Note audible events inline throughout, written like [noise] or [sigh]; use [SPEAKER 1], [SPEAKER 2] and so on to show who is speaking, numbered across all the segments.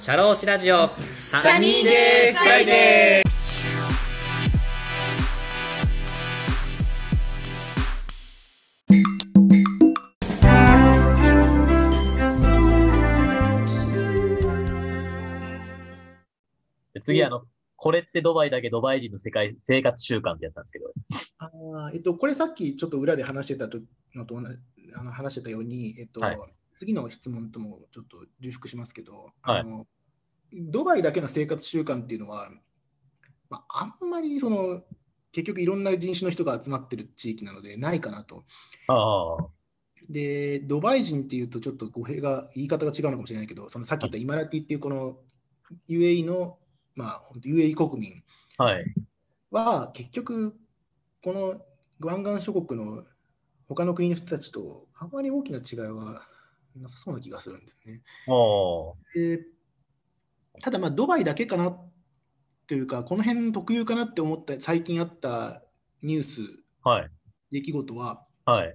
[SPEAKER 1] シャローシラジオ。サ
[SPEAKER 2] ニーデーフライデー。
[SPEAKER 3] で次、あの、これってドバイだけドバイ人の世界生活習慣ってやつなんですけど、
[SPEAKER 2] あーえっと、これさっきちょっと裏で話してたとのと同じあの話してたように、えっと
[SPEAKER 3] はい
[SPEAKER 2] 次の質問ともちょっと重複しますけど、
[SPEAKER 3] はい
[SPEAKER 2] あのドバイだけの生活習慣っていうのは、まあ、あんまりその結局いろんな人種の人が集まってる地域なのでないかなと。で、ドバイ人っていうとちょっと語弊が、言い方が違うのかもしれないけど、そのさっき言ったイマラティっていうこの UAE の、まあ、UAE 国民
[SPEAKER 3] はい。
[SPEAKER 2] は結局この湾岸諸国の他の国の人たちとあまり大きな違いはなさそうな気がするんですね。でただまあドバイだけかなというかこの辺特有かなって思った最近あったニュース
[SPEAKER 3] はい。
[SPEAKER 2] 出来事は
[SPEAKER 3] はい。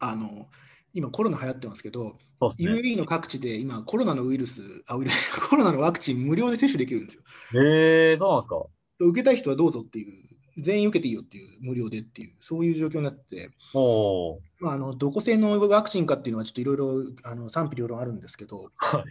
[SPEAKER 2] あの今コロナ流行ってますけど
[SPEAKER 3] ね。
[SPEAKER 2] UAE の各地で今コロナのウイルスあウイルスコロナのワクチン無料で接種できるんですよ。
[SPEAKER 3] へえそうなんですか。
[SPEAKER 2] 受けたい人はどうぞっていう全員受けていいよっていう無料でっていうそういう状況になってまあ、あのどこ製のワクチンかっていうのはちょっといろいろあの賛否両論あるんですけど、
[SPEAKER 3] はい。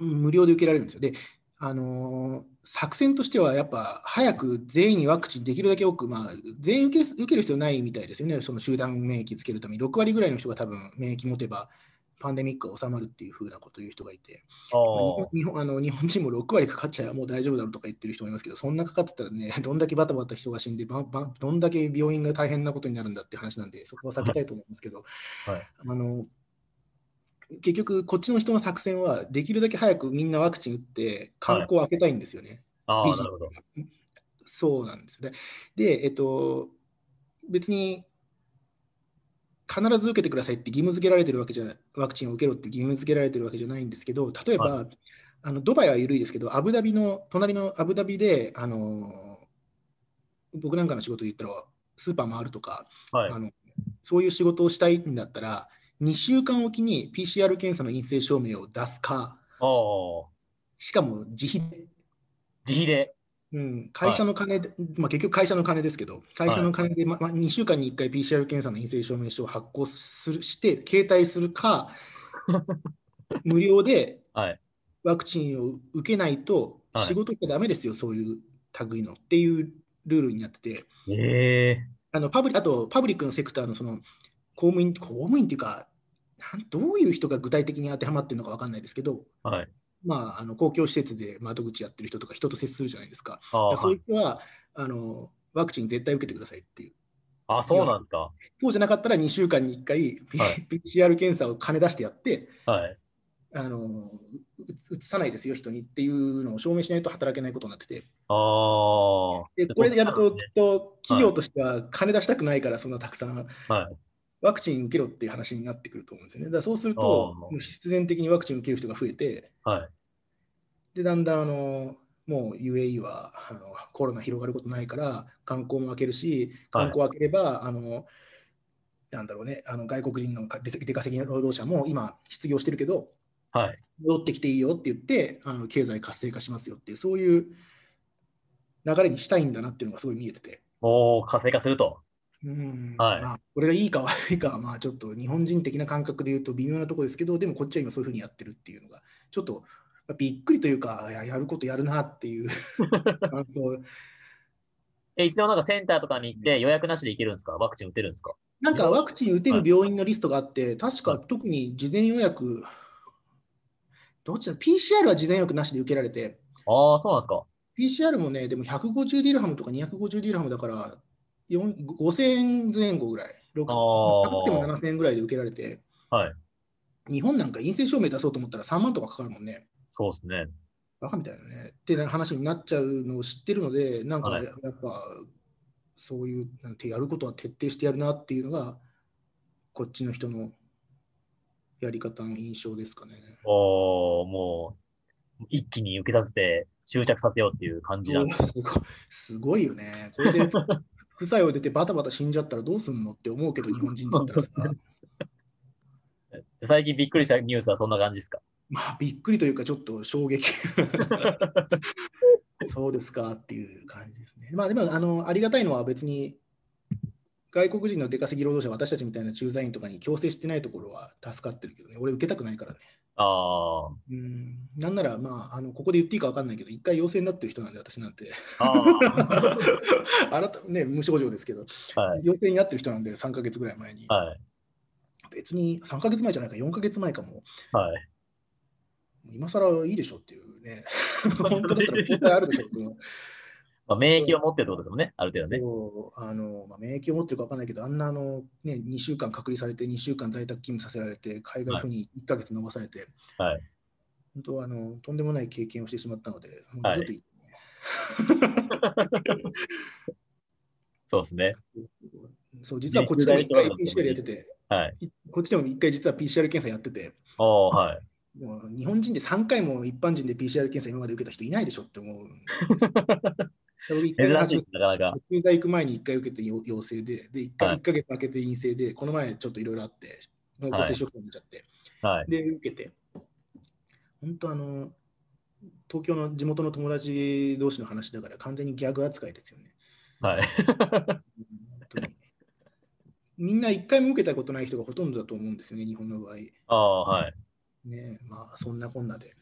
[SPEAKER 2] うん無料で受けられるんですよ。で、あのー作戦としてはやっぱ早く全員にワクチンできるだけ多く、まあ、全員受け受ける必要ないみたいですよね、その集団免疫つけるために。6割ぐらいの人が多分免疫持てばパンデミックが収まるっていうふうなことを言う人がいて、まあ
[SPEAKER 3] あ
[SPEAKER 2] 日本あの日本人も6割かかっちゃもう大丈夫だろうとか言ってる人もいますけど、そんなかかってたらね、[laughs] どんだけバタバタ人が死んで、ばばどんだけ病院が大変なことになるんだって話なんで、そこは避けたいと思いますけど、
[SPEAKER 3] はい
[SPEAKER 2] あの結局、こっちの人の作戦は、できるだけ早くみんなワクチン打って、観光を開けたいんですよね。
[SPEAKER 3] あ、ああ、
[SPEAKER 2] ビジネス
[SPEAKER 3] なるほど。
[SPEAKER 2] そうなんですよね。で、えっと、別に必ず受けてくださいって義務付けられてるわけじゃワクチンを受けろって義務付けられてるわけじゃないんですけど、例えば、
[SPEAKER 3] は
[SPEAKER 2] あのドバイは緩いですけど、アブダビの、隣のアブダビで、あの僕なんかの仕事で言ったら、スーパー回るとか、
[SPEAKER 3] はい
[SPEAKER 2] あ。のそういう仕事をしたいんだったら、2週間おきに PCR 検査の陰性証明を出すか、しかも自費で
[SPEAKER 3] 自費で。
[SPEAKER 2] うん、会社の金で、まあ、結局会社の金ですけど、会社の金で、まま2週間に1回 PCR 検査の陰性証明書を発行するして、携帯するか、[laughs] 無料で
[SPEAKER 3] はい。
[SPEAKER 2] ワクチンを受けないと
[SPEAKER 3] はい。
[SPEAKER 2] 仕事しちゃダメですよ、そういう類のっていうルールになってて、
[SPEAKER 3] ええ
[SPEAKER 2] あのパブリあとパブリックのセクターのその公務員、公務員っていうか、なんどういう人が具体的に当てはまってるのか分かんないですけど、
[SPEAKER 3] はい。
[SPEAKER 2] まあ、あの公共施設で窓口やってる人とか、人と接するじゃないですか。
[SPEAKER 3] あ
[SPEAKER 2] そういう人はあのワクチン絶対受けてくださいっていう。
[SPEAKER 3] あ、そうなんですか。
[SPEAKER 2] そうじゃなかったら2週間に1回、P-
[SPEAKER 3] はい [laughs]
[SPEAKER 2] PCR 検査を金出してやって、
[SPEAKER 3] はい。
[SPEAKER 2] あのううつさないですよ、人にっていうのを証明しないと働けないことになってて、
[SPEAKER 3] ああ。
[SPEAKER 2] でこれでやると、きっと企業
[SPEAKER 3] はい
[SPEAKER 2] としては金出したくないから、そんなたくさん
[SPEAKER 3] はい。
[SPEAKER 2] ワクチン受けろっていう話になってくると思うんですよね。だそうすると、必然的にワクチン受ける人が増えて、
[SPEAKER 3] はい。
[SPEAKER 2] でだんだんあのもう UAE はあのコロナ広がることないから観光も開けるし観光開ければ、あのなんだろうねあの外国人のか出出稼ぎ労働者も今失業してるけど
[SPEAKER 3] はい。
[SPEAKER 2] 戻ってきていいよって言ってあの経済活性化しますよってそういう流れにしたいんだなっていうのがすごい見えてて。
[SPEAKER 3] おお、活性化すると。
[SPEAKER 2] うん。
[SPEAKER 3] はい。
[SPEAKER 2] まあ、これがいいか [laughs] 悪いかは、まあ、ちょっと日本人的な感覚で言うと微妙なところですけど、でもこっちは今そういうふうにやってるっていうのが、ちょっとまあびっくりというか、いややることやるなっていう [laughs] 感想。
[SPEAKER 3] え、一度なんかセンターとかに行って予約なしで行けるんですか？ワクチン打てるんですか？
[SPEAKER 2] なんかワクチン打てる病院のリストがあって、確か特に事前予約、どっちだ、PCR は事前予約なしで受けられて、
[SPEAKER 3] ああ、そうなんですか。
[SPEAKER 2] PCR もね、でも150ディルハムとか250ディルハムだから、4 5000円前後ぐらい、6
[SPEAKER 3] あー
[SPEAKER 2] 高くても7000円ぐらいで受けられて、
[SPEAKER 3] はい。
[SPEAKER 2] 日本なんか陰性証明出そうと思ったら3万とかかかるもんね。
[SPEAKER 3] そうですね。
[SPEAKER 2] バカみたいなね。ってな話になっちゃうのを知ってるので、なんか
[SPEAKER 3] はい
[SPEAKER 2] やっぱ、そういうなんてやることは徹底してやるなっていうのが、こっちの人のやり方の印象ですかね。
[SPEAKER 3] おお、もう、一気に受けさせて執着させようっていう感じなんです。
[SPEAKER 2] すごいすごいよね。これで副作用出てバタバタ死んじゃったらどうすんのって思うけど、日本人だったらさ。[laughs]
[SPEAKER 3] 最近びっくりしたニュースはそんな感じですか？
[SPEAKER 2] まあ、びっくりというか、ちょっと衝撃。[laughs] そうですかっていう感じですね。まあ、でも、あの、ありがたいのは別に、外国人の出稼ぎ労働者、私たちみたいな駐在員とかに強制してないところは助かってるけどね、俺受けたくないからね。
[SPEAKER 3] ああ。
[SPEAKER 2] うん、なんなら、まあ、あの、ここで言っていいか分かんないけど、一回陽性になってる人なんで、私なんて。
[SPEAKER 3] あ [laughs]
[SPEAKER 2] あなた、ね、無症状ですけど、
[SPEAKER 3] あ。はい。
[SPEAKER 2] 陽性になってる人なんで、3ヶ月ぐらい前に。
[SPEAKER 3] はい。
[SPEAKER 2] 別に3ヶ月前じゃないか、4ヶ月前かも。
[SPEAKER 3] はい。
[SPEAKER 2] 今更いいでしょっていうね。[laughs] 本当だったら抗体あるでしょっていう。
[SPEAKER 3] まあ、免疫を持ってるってことですもんね、ある程度ね。
[SPEAKER 2] そうあのまあ、免疫を持ってるか分かんないけど、あんなあの、ね、2週間隔離されて、2週間在宅勤務させられて、海外赴に1ヶ月伸ばされて、
[SPEAKER 3] はい。
[SPEAKER 2] 本当はあのとんでもない経験をしてしまったので、もう
[SPEAKER 3] はい
[SPEAKER 2] 二度といいですね。
[SPEAKER 3] そうですね。[laughs]
[SPEAKER 2] そう実はこっちでも1回 PCR やってて、
[SPEAKER 3] はい。
[SPEAKER 2] いこっちでも1回実は PCR 検査やってて、
[SPEAKER 3] おー、はい。
[SPEAKER 2] もう日本人で3回も一般人で PCR 検査今まで受けた人いないでしょって思うんです [laughs] よ。僕一回
[SPEAKER 3] 珍しい、なかなか。
[SPEAKER 2] 駐在行く前に1回受けて陽陽性で、で1回、
[SPEAKER 3] はい
[SPEAKER 2] 1ヶ月空けて陰性で、この前ちょっといろいろあって、濃厚接触者になっちゃって、
[SPEAKER 3] はい。
[SPEAKER 2] で、受けて、本当あの、東京の地元の友達同士の話だから完全にギャグ扱いですよね。
[SPEAKER 3] はい。
[SPEAKER 2] 本当にみんな1回も受けたことない人がほとんどだと思うんですよね、日本の場合。
[SPEAKER 3] ああ、はい。
[SPEAKER 2] ね、まあそんなこんなで。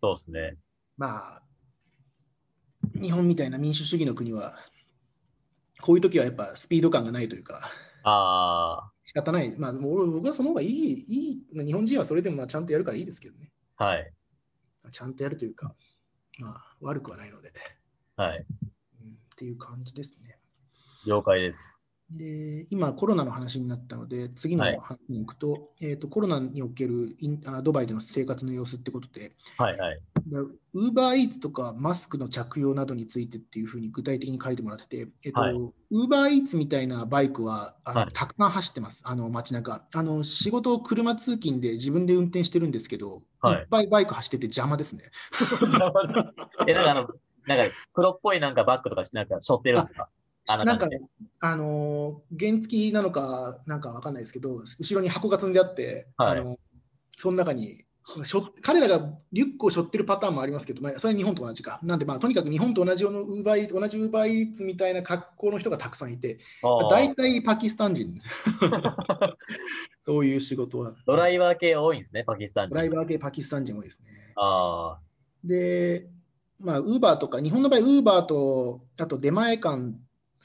[SPEAKER 3] そうですね。
[SPEAKER 2] まあ、日本みたいな民主主義の国は、こういう時はやっぱスピード感がないというか、
[SPEAKER 3] あ
[SPEAKER 2] 仕方ない。まあ、もう僕はその方がいい、いい、まあ日本人はそれでもまあちゃんとやるからいいですけどね。
[SPEAKER 3] あ、はい。
[SPEAKER 2] ちゃんとやるというか、まあ、悪くはないので、
[SPEAKER 3] はい。
[SPEAKER 2] うん、っていう感じですね。
[SPEAKER 3] 了解です。
[SPEAKER 2] で今、コロナの話になったので、次の
[SPEAKER 3] はい。
[SPEAKER 2] 話に行くと,、えーと、コロナにおけるインあドバイでの生活の様子ってことで、
[SPEAKER 3] はい、はい。
[SPEAKER 2] ウーバーイーツとかマスクの着用などについてっていうふうに具体的に書いてもらってて、えっと
[SPEAKER 3] はい。
[SPEAKER 2] ウーバーイーツみたいなバイクはあの、
[SPEAKER 3] はい。
[SPEAKER 2] たくさん走ってます、あの街中。あの仕事を車通勤で自分で運転してるんですけど、
[SPEAKER 3] はい。
[SPEAKER 2] いっぱいバイク走ってて邪魔ですね。[laughs]
[SPEAKER 3] え、なんかあの、なんか黒っぽいなんかバッグとかなんか背負ってるんですか？あ
[SPEAKER 2] なんかあのー原付なのかなんかわかんないですけど、後ろに箱が積んであって、
[SPEAKER 3] はい
[SPEAKER 2] あのその中にしょ彼らがリュックを背負ってるパターンもありますけど、まあ、それは日本と同じか。なんで、まあ、とにかく日本と同じようなウーバーイーツ同じウーバーイーツみたいな格好の人がたくさんいて、大体パキスタン人、[laughs] そういう仕事は。
[SPEAKER 3] ドライバー系多いんですね、パキスタン人。
[SPEAKER 2] ドライバー系パキスタン人多いですね。
[SPEAKER 3] あ
[SPEAKER 2] で、まあ、ウーバーとか、日本の場合、ウーバーと、あと出前館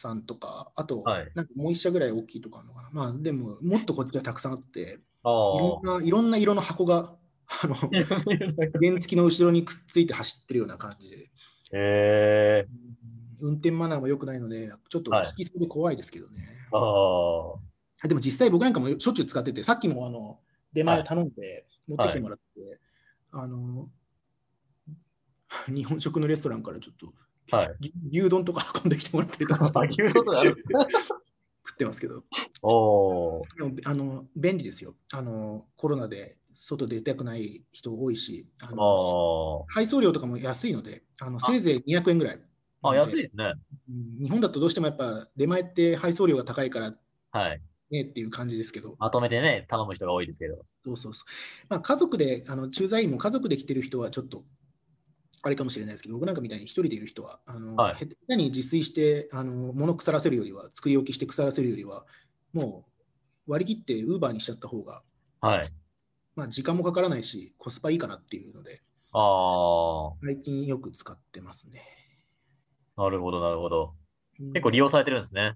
[SPEAKER 2] さんとか、あと、
[SPEAKER 3] はい
[SPEAKER 2] なんかもう一社ぐらい大きいとかあるのかな。まあ、でも、もっとこっちはたくさんあって、いろんな、いろんな色の箱が、あの、
[SPEAKER 3] あ。[laughs]
[SPEAKER 2] 原付の後ろにくっついて走ってるような感じで、
[SPEAKER 3] へえ。
[SPEAKER 2] 運転マナーも良くないので、ちょっと
[SPEAKER 3] はい
[SPEAKER 2] 引きそうで怖いですけどね。
[SPEAKER 3] ああ。
[SPEAKER 2] あでも実際僕なんかもしょっちゅう使ってて、さっきもあの出前を頼んで持ってきてもらって、あの、日本食のレストランからちょっと、
[SPEAKER 3] はい
[SPEAKER 2] ぎ牛丼とか運んできてもらったりとかして
[SPEAKER 3] あ、[laughs] 牛丼とか。[laughs]
[SPEAKER 2] 食ってますけど、
[SPEAKER 3] おお。
[SPEAKER 2] でもあの便利ですよあの。コロナで外出たくない人多いし、あの
[SPEAKER 3] あ
[SPEAKER 2] 配送料とかも安いので、あのせいぜい200円ぐらい。
[SPEAKER 3] あ。あ、安い
[SPEAKER 2] い
[SPEAKER 3] ですね。
[SPEAKER 2] 日本だとどうしてもやっぱ出前って配送料が高いから
[SPEAKER 3] はい。
[SPEAKER 2] ねっていう感じですけど、
[SPEAKER 3] まとめてね、頼む人が多いですけど。
[SPEAKER 2] そうそうそう。まあ、家族で、あの駐在員も家族で来てる人はちょっと、あれかもしれないですけど、僕なんかみたいに一人でいる人は、あの
[SPEAKER 3] はい
[SPEAKER 2] 下手に自炊して、あの物腐らせるよりは、作り置きして腐らせるよりは、もう割り切ってウーバーにしちゃった方が、
[SPEAKER 3] はい。
[SPEAKER 2] まあ、時間もかからないし、コスパいいかなっていうので、
[SPEAKER 3] あ
[SPEAKER 2] 最近よく使ってますね。
[SPEAKER 3] あ。なるほど、なるほど。
[SPEAKER 2] うん
[SPEAKER 3] 結構利用されてるんですね。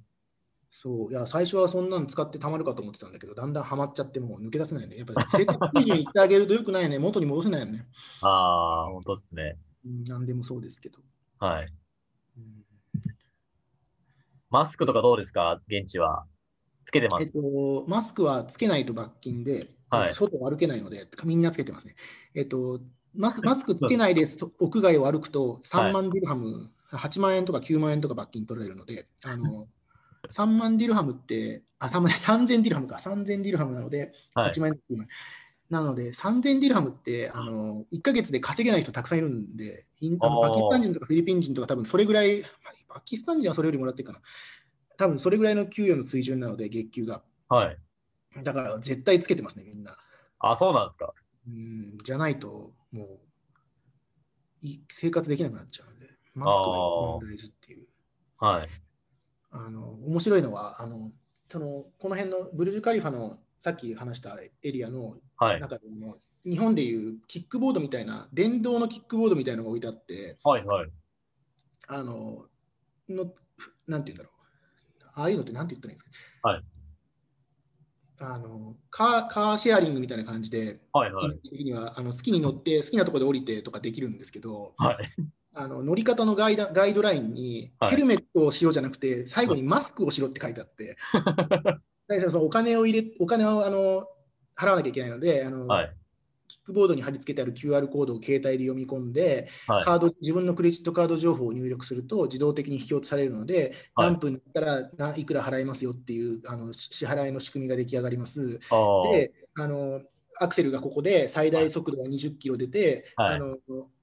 [SPEAKER 2] そう、いや、最初はそんなの使ってたまるかと思ってたんだけど、だんだんハマっちゃって、もう抜け出せないね。やっぱり生活水準いってあげるとよくないね。元に戻せないよね。[laughs]
[SPEAKER 3] ああ、本当ですね。
[SPEAKER 2] うん、なんでもそうですけど。
[SPEAKER 3] はい。
[SPEAKER 2] うん
[SPEAKER 3] マスクとかどうですか？現地は。つけてます？
[SPEAKER 2] えっと、マスクはつけないと罰金で、
[SPEAKER 3] はい
[SPEAKER 2] えっと外を歩けないので、みんなつけてますね。えっと、マスマスクつけないでそ屋外を歩くと3万ディルハム、8万円とか9万円とか罰金取られるので、あの3万ディルハムって、あ、3万3000ディルハムか、3000ディルハムなので、
[SPEAKER 3] はい
[SPEAKER 2] 8万円、9万円。なので、3000ディルハムってあの1ヶ月で稼げない人たくさんいるんで、インあのパキスタン人とかフィリピン人とか多分それぐらい、パキスタン人はそれよりもらってるかな。多分それぐらいの給与の水準なので、月給が。
[SPEAKER 3] はい。
[SPEAKER 2] だから絶対つけてますね、みんな。
[SPEAKER 3] あ、そうなんですか。
[SPEAKER 2] うん、じゃないと、もうい生活できなくなっちゃうので、マスクが一番大事っていう。
[SPEAKER 3] はい。
[SPEAKER 2] あの面白いのはあのその、この辺のブルジュ・カリファのさっき話したエリアの
[SPEAKER 3] はい。
[SPEAKER 2] 中でも、日本でいうキックボードみたいな、電動のキックボードみたいなのが置いてあって、
[SPEAKER 3] はい。はい。
[SPEAKER 2] あの、のなんて言うんだろう。ああいうのってなんて言ったらいいんですか、
[SPEAKER 3] はい
[SPEAKER 2] あのカーカーシェアリングみたいな感じで、
[SPEAKER 3] はい。はい
[SPEAKER 2] にはあの好きに乗って好きなところで降りてとかできるんですけど、
[SPEAKER 3] はい。
[SPEAKER 2] あの乗り方のガイダガイドラインに
[SPEAKER 3] はい
[SPEAKER 2] ヘルメットをしろじゃなくて、最後にマスクをしろって書いてあって、最 [laughs] 初そのお金を入れお金をあの払わなきゃいけないのであの、
[SPEAKER 3] はい。
[SPEAKER 2] キックボードに貼り付けてある QR コードを携帯で読み込んで、
[SPEAKER 3] はい。
[SPEAKER 2] カード自分のクレジットカード情報を入力すると自動的に引き落とされるので、
[SPEAKER 3] はい
[SPEAKER 2] 何分だったらないくら払いますよっていうあのし支払いの仕組みが出来上がります。であの、アクセルがここで最大速度が20キロ出て、
[SPEAKER 3] はい
[SPEAKER 2] あの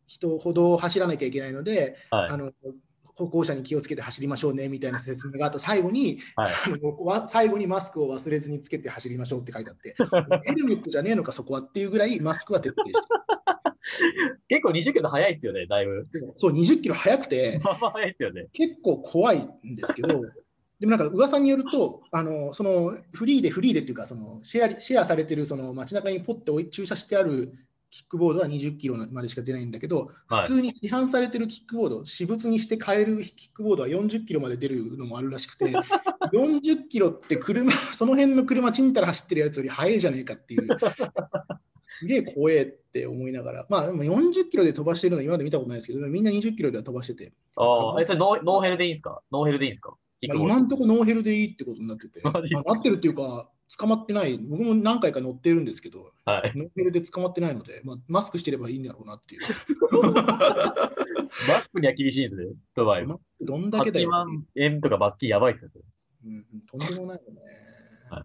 [SPEAKER 2] 人歩道を走らなきゃいけないので、
[SPEAKER 3] はい
[SPEAKER 2] あ。の歩行者に気をつけて走りましょうねみたいな説明があった最後に、
[SPEAKER 3] はい。
[SPEAKER 2] あのわ最後にマスクを忘れずにつけて走りましょうって書いてあって、[laughs] ヘルメットじゃねえのかそこはっていうぐらいマスクは徹底して
[SPEAKER 3] 結構20キロ早いですよね、だいぶ。
[SPEAKER 2] るそう20キロ速くて、
[SPEAKER 3] いですよね。
[SPEAKER 2] 結構怖いんですけど、でもなんか噂によると、あのそのフリーでフリーでっていうか、そのシェアリシェアされてるその街中にポッて駐車してあるキックボードは20キロまでしか出ないんだけど、
[SPEAKER 3] はい。
[SPEAKER 2] 普通に市販されてるキックボード、私物にして買えるキックボードは40キロまで出るのもあるらしくて、[laughs] 40キロって車、その辺の車ちんたら走ってるやつより速いじゃねえかっていう。すげえ怖えって思いながら、まあでも40キロで飛ばしてるの今まで見たことないですけど、みんな20キロでは飛ばしてて、
[SPEAKER 3] ああ、え、それノーノーヘルでいいんですか？ノーヘルでいいんですか？
[SPEAKER 2] まあ、今んとこノーヘルでいいってことになってて、まあ、なってるっていうか、捕まってない、僕も何回か乗ってるんですけど、
[SPEAKER 3] はい。
[SPEAKER 2] ノーヘルで捕まってないので、まあ、マスクしてればいいんだろうなっていう。
[SPEAKER 3] バックには厳しいんですね、ドバイ。
[SPEAKER 2] マスクどんだけだ
[SPEAKER 3] 8
[SPEAKER 2] よ、
[SPEAKER 3] 万円とか罰金やばいですよ。それ
[SPEAKER 2] うんうん。とんでもないよね。
[SPEAKER 3] はい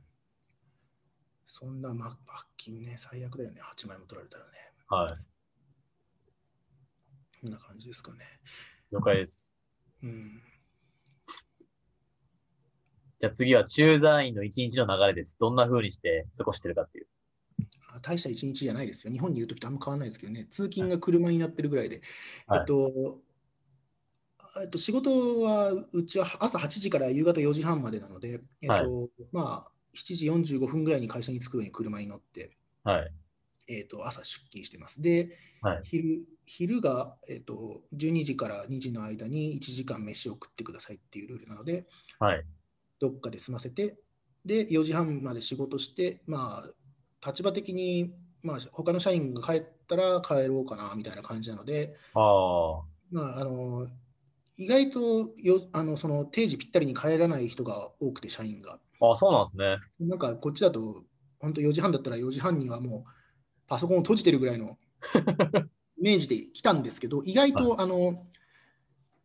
[SPEAKER 2] そんな、ま、罰金ね、最悪だよね、8万円も取られたらね。
[SPEAKER 3] はい。
[SPEAKER 2] こんな感じですかね。
[SPEAKER 3] 了解です。
[SPEAKER 2] うん、
[SPEAKER 3] じゃあ次は駐在員の一日の流れです。どんな風にして過ごしてるかっていう。
[SPEAKER 2] あ大した一日じゃないですよ。日本にいるときとあんま変わらないですけどね、通勤が車になってるぐらいで、
[SPEAKER 3] はい
[SPEAKER 2] えっと、えっと、仕事はうちは朝8時から夕方4時半までなので、えっと
[SPEAKER 3] はい
[SPEAKER 2] まあ、7時45分ぐらいに会社に着くように車に乗って、
[SPEAKER 3] はい。
[SPEAKER 2] えっと、朝出勤してます。で、
[SPEAKER 3] はい。
[SPEAKER 2] 昼昼が、えっと、12時から2時の間に1時間飯を食ってくださいっていうルールなので、
[SPEAKER 3] はい。
[SPEAKER 2] どっかで済ませて、で、4時半まで仕事して、まあ、立場的に、まあ、他の社員が帰ったら帰ろうかなみたいな感じなので、
[SPEAKER 3] ああ。
[SPEAKER 2] まあ、あの意外とよあのその定時ぴったりに帰らない人が多くて、社員が。
[SPEAKER 3] あそうなんですね。
[SPEAKER 2] なんかこっちだと、本当4時半だったら4時半にはもうパソコンを閉じてるぐらいの [laughs] イメージで来たんですけど、意外と、あの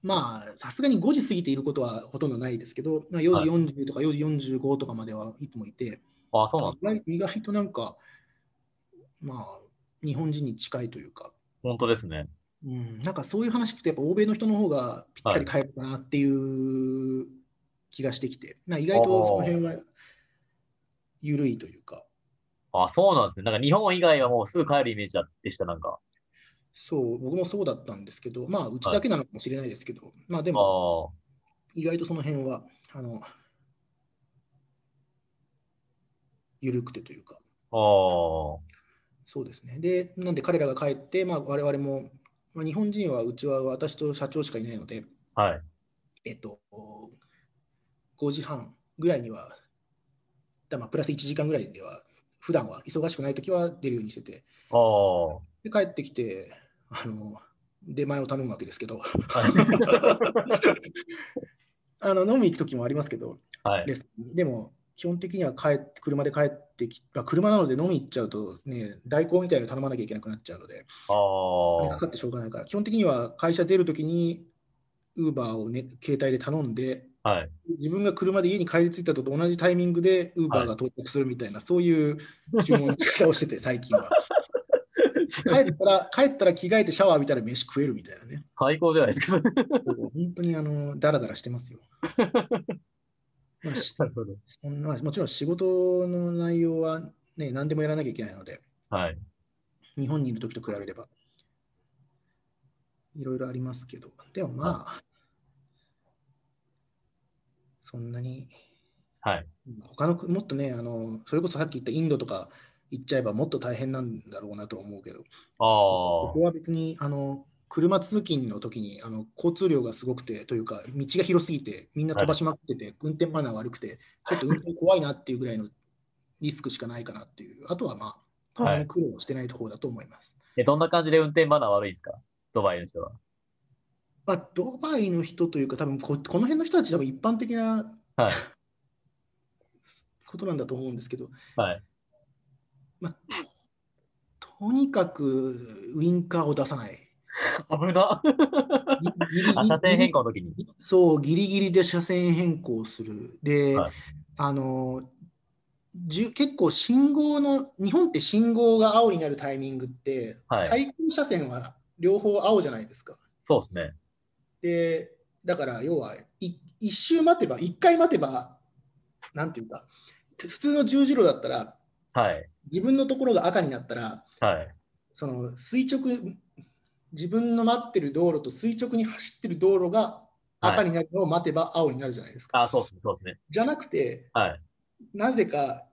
[SPEAKER 2] まあ、さすがに5時過ぎていることはほとんどないですけど、まあ、4時40とか4時45とかまではいつもいて、
[SPEAKER 3] あそうなん
[SPEAKER 2] 意外意外となんか、まあ、日本人に近いというか、
[SPEAKER 3] 本当ですね。
[SPEAKER 2] うん、なんかそういう話聞くと、やっぱ欧米の人の方がぴったり帰るかなっていう気がしてきて、な意外とその辺は緩いというか、
[SPEAKER 3] あそうなんですね。なんか日本以外はもうすぐ帰るイメージでした、なんか。
[SPEAKER 2] そう、僕もそうだったんですけど、まあ、うちだけなのかもしれないですけど、まあでも、
[SPEAKER 3] あ
[SPEAKER 2] 意外とその辺は、あの、緩くてというか、
[SPEAKER 3] あ。ああ。
[SPEAKER 2] そうですね。で、なんで彼らが帰って、まあ、我々も、まあ、日本人はうちは私と社長しかいないので、
[SPEAKER 3] はい。
[SPEAKER 2] えっと、5時半ぐらいには、だまあプラス1時間ぐらいでは、普段は忙しくないときは出るようにしてて、
[SPEAKER 3] あ
[SPEAKER 2] で帰ってきて、あの出前を頼むわけですけど、
[SPEAKER 3] い。[laughs]
[SPEAKER 2] あの飲み行くときもありますけど、
[SPEAKER 3] はい。
[SPEAKER 2] でも、基本的には帰って車で帰ってき、まあ、車なので飲み行っちゃうと、ね、代行みたいなの頼まなきゃいけなくなっちゃうので、
[SPEAKER 3] ああ。
[SPEAKER 2] かかってしょうがないから、基本的には会社出るときに、ウーバーを、ね、携帯で頼んで、
[SPEAKER 3] はい。
[SPEAKER 2] 自分が車で家に帰り着いたと同じタイミングでウーバーが到着するみたいな、そういう注文の仕方をしてて、最近は。[laughs] 帰ったら、帰ったら着替えてシャワー浴びたら飯食えるみたいなね。
[SPEAKER 3] 最高じゃないですか。な
[SPEAKER 2] 本当にあのダラダラしてますよ。[laughs] まあし
[SPEAKER 3] るほど。
[SPEAKER 2] そんなもちろん仕事の内容は、ね、何でもやらなきゃいけないので、
[SPEAKER 3] はい。
[SPEAKER 2] 日本にいるときと比べれば。いろいろありますけど、でもまあ、そんなに、
[SPEAKER 3] はい。
[SPEAKER 2] 他のもっとねあの、それこそさっき言ったインドとか行っちゃえばもっと大変なんだろうなと思うけど、こ
[SPEAKER 3] あ
[SPEAKER 2] こは別にあの車通勤の時にあの交通量がすごくてというか、道が広すぎて、みんな飛ばしまくってて、運転マナー悪くて、ちょっと運転怖いなっていうぐらいのリスクしかないかなっていう、あとはまあ、そんなに苦労してないところだと思います。
[SPEAKER 3] え、どんな感じで運転マナー悪いんですか？ドバイの人は。
[SPEAKER 2] まあ、ドバイの人というか、多分ここの辺の人たち、多分一般的な
[SPEAKER 3] はい。
[SPEAKER 2] ことなんだと思うんですけど、
[SPEAKER 3] はい。
[SPEAKER 2] まあ、ととにかくウィンカーを出さない。
[SPEAKER 3] 危な。車線変更の時に。
[SPEAKER 2] そう、ギリギリで車線変更する。で、
[SPEAKER 3] はい
[SPEAKER 2] あのじゅ結構信号の、日本って信号が青になるタイミングって、
[SPEAKER 3] はい
[SPEAKER 2] 対向車線は両方青じゃないですか。
[SPEAKER 3] そうですね。
[SPEAKER 2] で、だから要はい一周待てば、一回待てば、なんていうか、普通の十字路だったら、
[SPEAKER 3] はい。
[SPEAKER 2] 自分のところが赤になったら、
[SPEAKER 3] はい。
[SPEAKER 2] その垂直、自分の待ってる道路と垂直に走ってる道路が赤になるのを待てば青になるじゃないですか。
[SPEAKER 3] あ、そうですね。そうですね。
[SPEAKER 2] じゃなくて、
[SPEAKER 3] はい。
[SPEAKER 2] なぜか、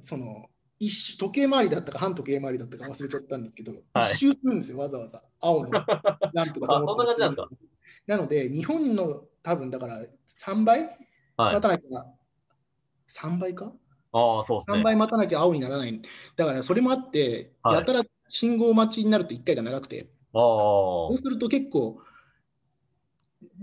[SPEAKER 2] その、一周時計回りだったか反時計回りだったか忘れちゃったんですけど、
[SPEAKER 3] はい
[SPEAKER 2] 一周するんですよ、わざわざ。青のランプが
[SPEAKER 3] なな
[SPEAKER 2] ので、日本の多分だから3倍
[SPEAKER 3] はい
[SPEAKER 2] 待。たなきゃ、3倍か？
[SPEAKER 3] ああ、そうですね
[SPEAKER 2] ?3。倍待たなきゃ青にならない。だからそれもあって、
[SPEAKER 3] はい
[SPEAKER 2] やたら信号待ちになると1回が長くて、
[SPEAKER 3] ああ
[SPEAKER 2] そうすると結構、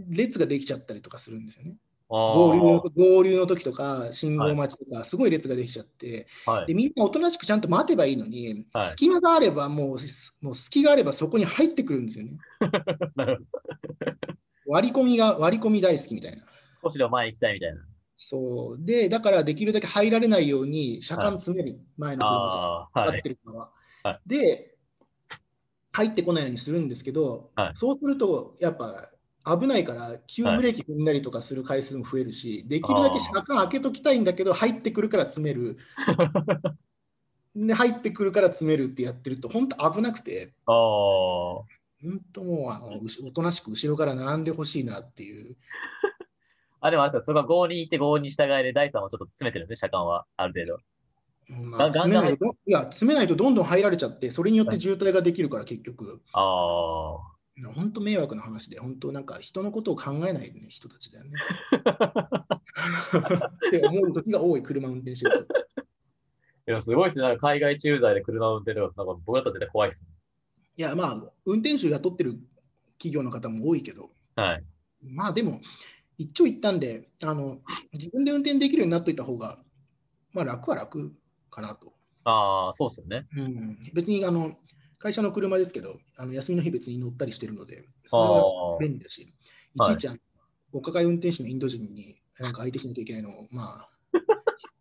[SPEAKER 2] 列ができちゃったりとかするんですよね。
[SPEAKER 3] あ
[SPEAKER 2] 合流の合流の時とか、信号待ちとか、すごい列ができちゃって、
[SPEAKER 3] あ。はい
[SPEAKER 2] で。みんなおとなしくちゃんと待てばいいのに、
[SPEAKER 3] はい
[SPEAKER 2] 隙間があればもう、すもう隙があればそこに入ってくるんですよね。[laughs] 割り込みが、割り込み大好きみたいな。
[SPEAKER 3] ど。少しでも前行きたいみたいな。
[SPEAKER 2] そう。で、だからできるだけ入られないように、車間詰める、前の車と
[SPEAKER 3] ああ、は
[SPEAKER 2] 待っ
[SPEAKER 3] い。
[SPEAKER 2] てる側は。
[SPEAKER 3] はい
[SPEAKER 2] で、入ってこないようにするんですけど、
[SPEAKER 3] はい
[SPEAKER 2] そうすると、やっぱ危ないから、急ブレーキ踏んだりとかする回数も増えるし、できるだけ車間開けときたいんだけど、入ってくるから詰める。で、入ってくるから詰めるってやってると、本当危なくて。本当もうあのおとなしく後ろから並んでほしいなっていう。
[SPEAKER 3] あ、でもあれですよ、そこは5に行って5に従いで、第3はちょっと詰めてるんで車間は、ある程度。
[SPEAKER 2] まあ、詰めないとどいや詰めないとどんどん入られちゃって、それによって渋滞ができるから、結局。
[SPEAKER 3] ああ。
[SPEAKER 2] 本当迷惑な話で、本当なんか人のことを考えない、ね、人たちだよね。[laughs] って思う時が多い、車運転してると。[laughs]
[SPEAKER 3] でもすごいですね。なんか海外駐在で車を運転とか、なんか僕だったら絶対怖いです
[SPEAKER 2] いや、まあ、運転手雇ってる企業の方も多いけど、
[SPEAKER 3] ね。はい。
[SPEAKER 2] まあでも、一長一短であの、自分で運転できるようになっといた方が、まあ楽は楽かなと。
[SPEAKER 3] ああ、そうですよね。
[SPEAKER 2] うん、別にあの会社の車ですけど、あの休みの日別に乗ったりしてるので、
[SPEAKER 3] あ
[SPEAKER 2] それは
[SPEAKER 3] あ。
[SPEAKER 2] 便利だし、い
[SPEAKER 3] はい
[SPEAKER 2] ちいちあのお抱え運転手のインド人になんか相手しなきゃいけないのも、まあ、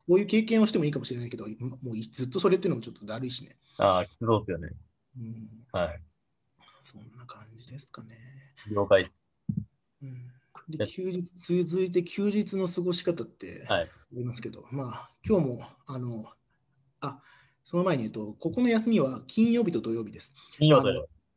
[SPEAKER 2] こういう経験をしてもいいかもしれないけど、もうずっとそれっていうのもちょっとだるいしね。
[SPEAKER 3] ああ、そうですよね。
[SPEAKER 2] うん、
[SPEAKER 3] はい。
[SPEAKER 2] そんな感じですかね。
[SPEAKER 3] 了解です。
[SPEAKER 2] うん、
[SPEAKER 3] で
[SPEAKER 2] で休日続いて休日の過ごし方ってあ
[SPEAKER 3] はい。
[SPEAKER 2] りますけど、まあ今日もあの、あその前に言うと、ここの休みは金曜日と土曜日です。
[SPEAKER 3] 金曜日。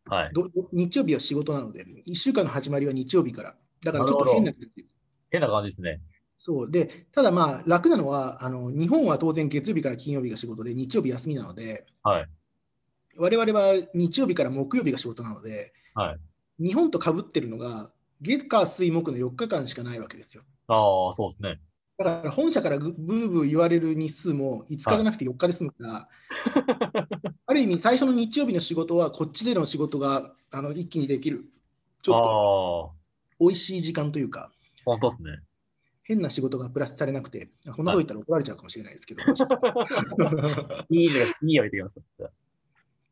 [SPEAKER 3] はい。
[SPEAKER 2] ど日曜日は仕事なので、1週間の始まりは日曜日から。だからちょっと変な感じ。
[SPEAKER 3] 変な感じですね。
[SPEAKER 2] そうで、ただまあ楽なのはあの、日本は当然月曜日から金曜日が仕事で、日曜日休みなので、
[SPEAKER 3] はい。
[SPEAKER 2] 我々は日曜日から木曜日が仕事なので、
[SPEAKER 3] はい。
[SPEAKER 2] 日本と被ってるのが、月火水木の4日間しかないわけですよ。
[SPEAKER 3] ああ、そうですね。
[SPEAKER 2] だから本社からぐブーブー言われる日数も5日じゃなくて4日で済むから、ある意味最初の日曜日の仕事はこっちでの仕事があの一気にできる、ちょっと美味しい時間というか、
[SPEAKER 3] 本当ですね。
[SPEAKER 2] 変な仕事がプラスされなくて、あこんなこと言ったら怒られちゃうかもしれないですけど、[laughs]
[SPEAKER 3] いいね、いいよ、言ってきます。じゃ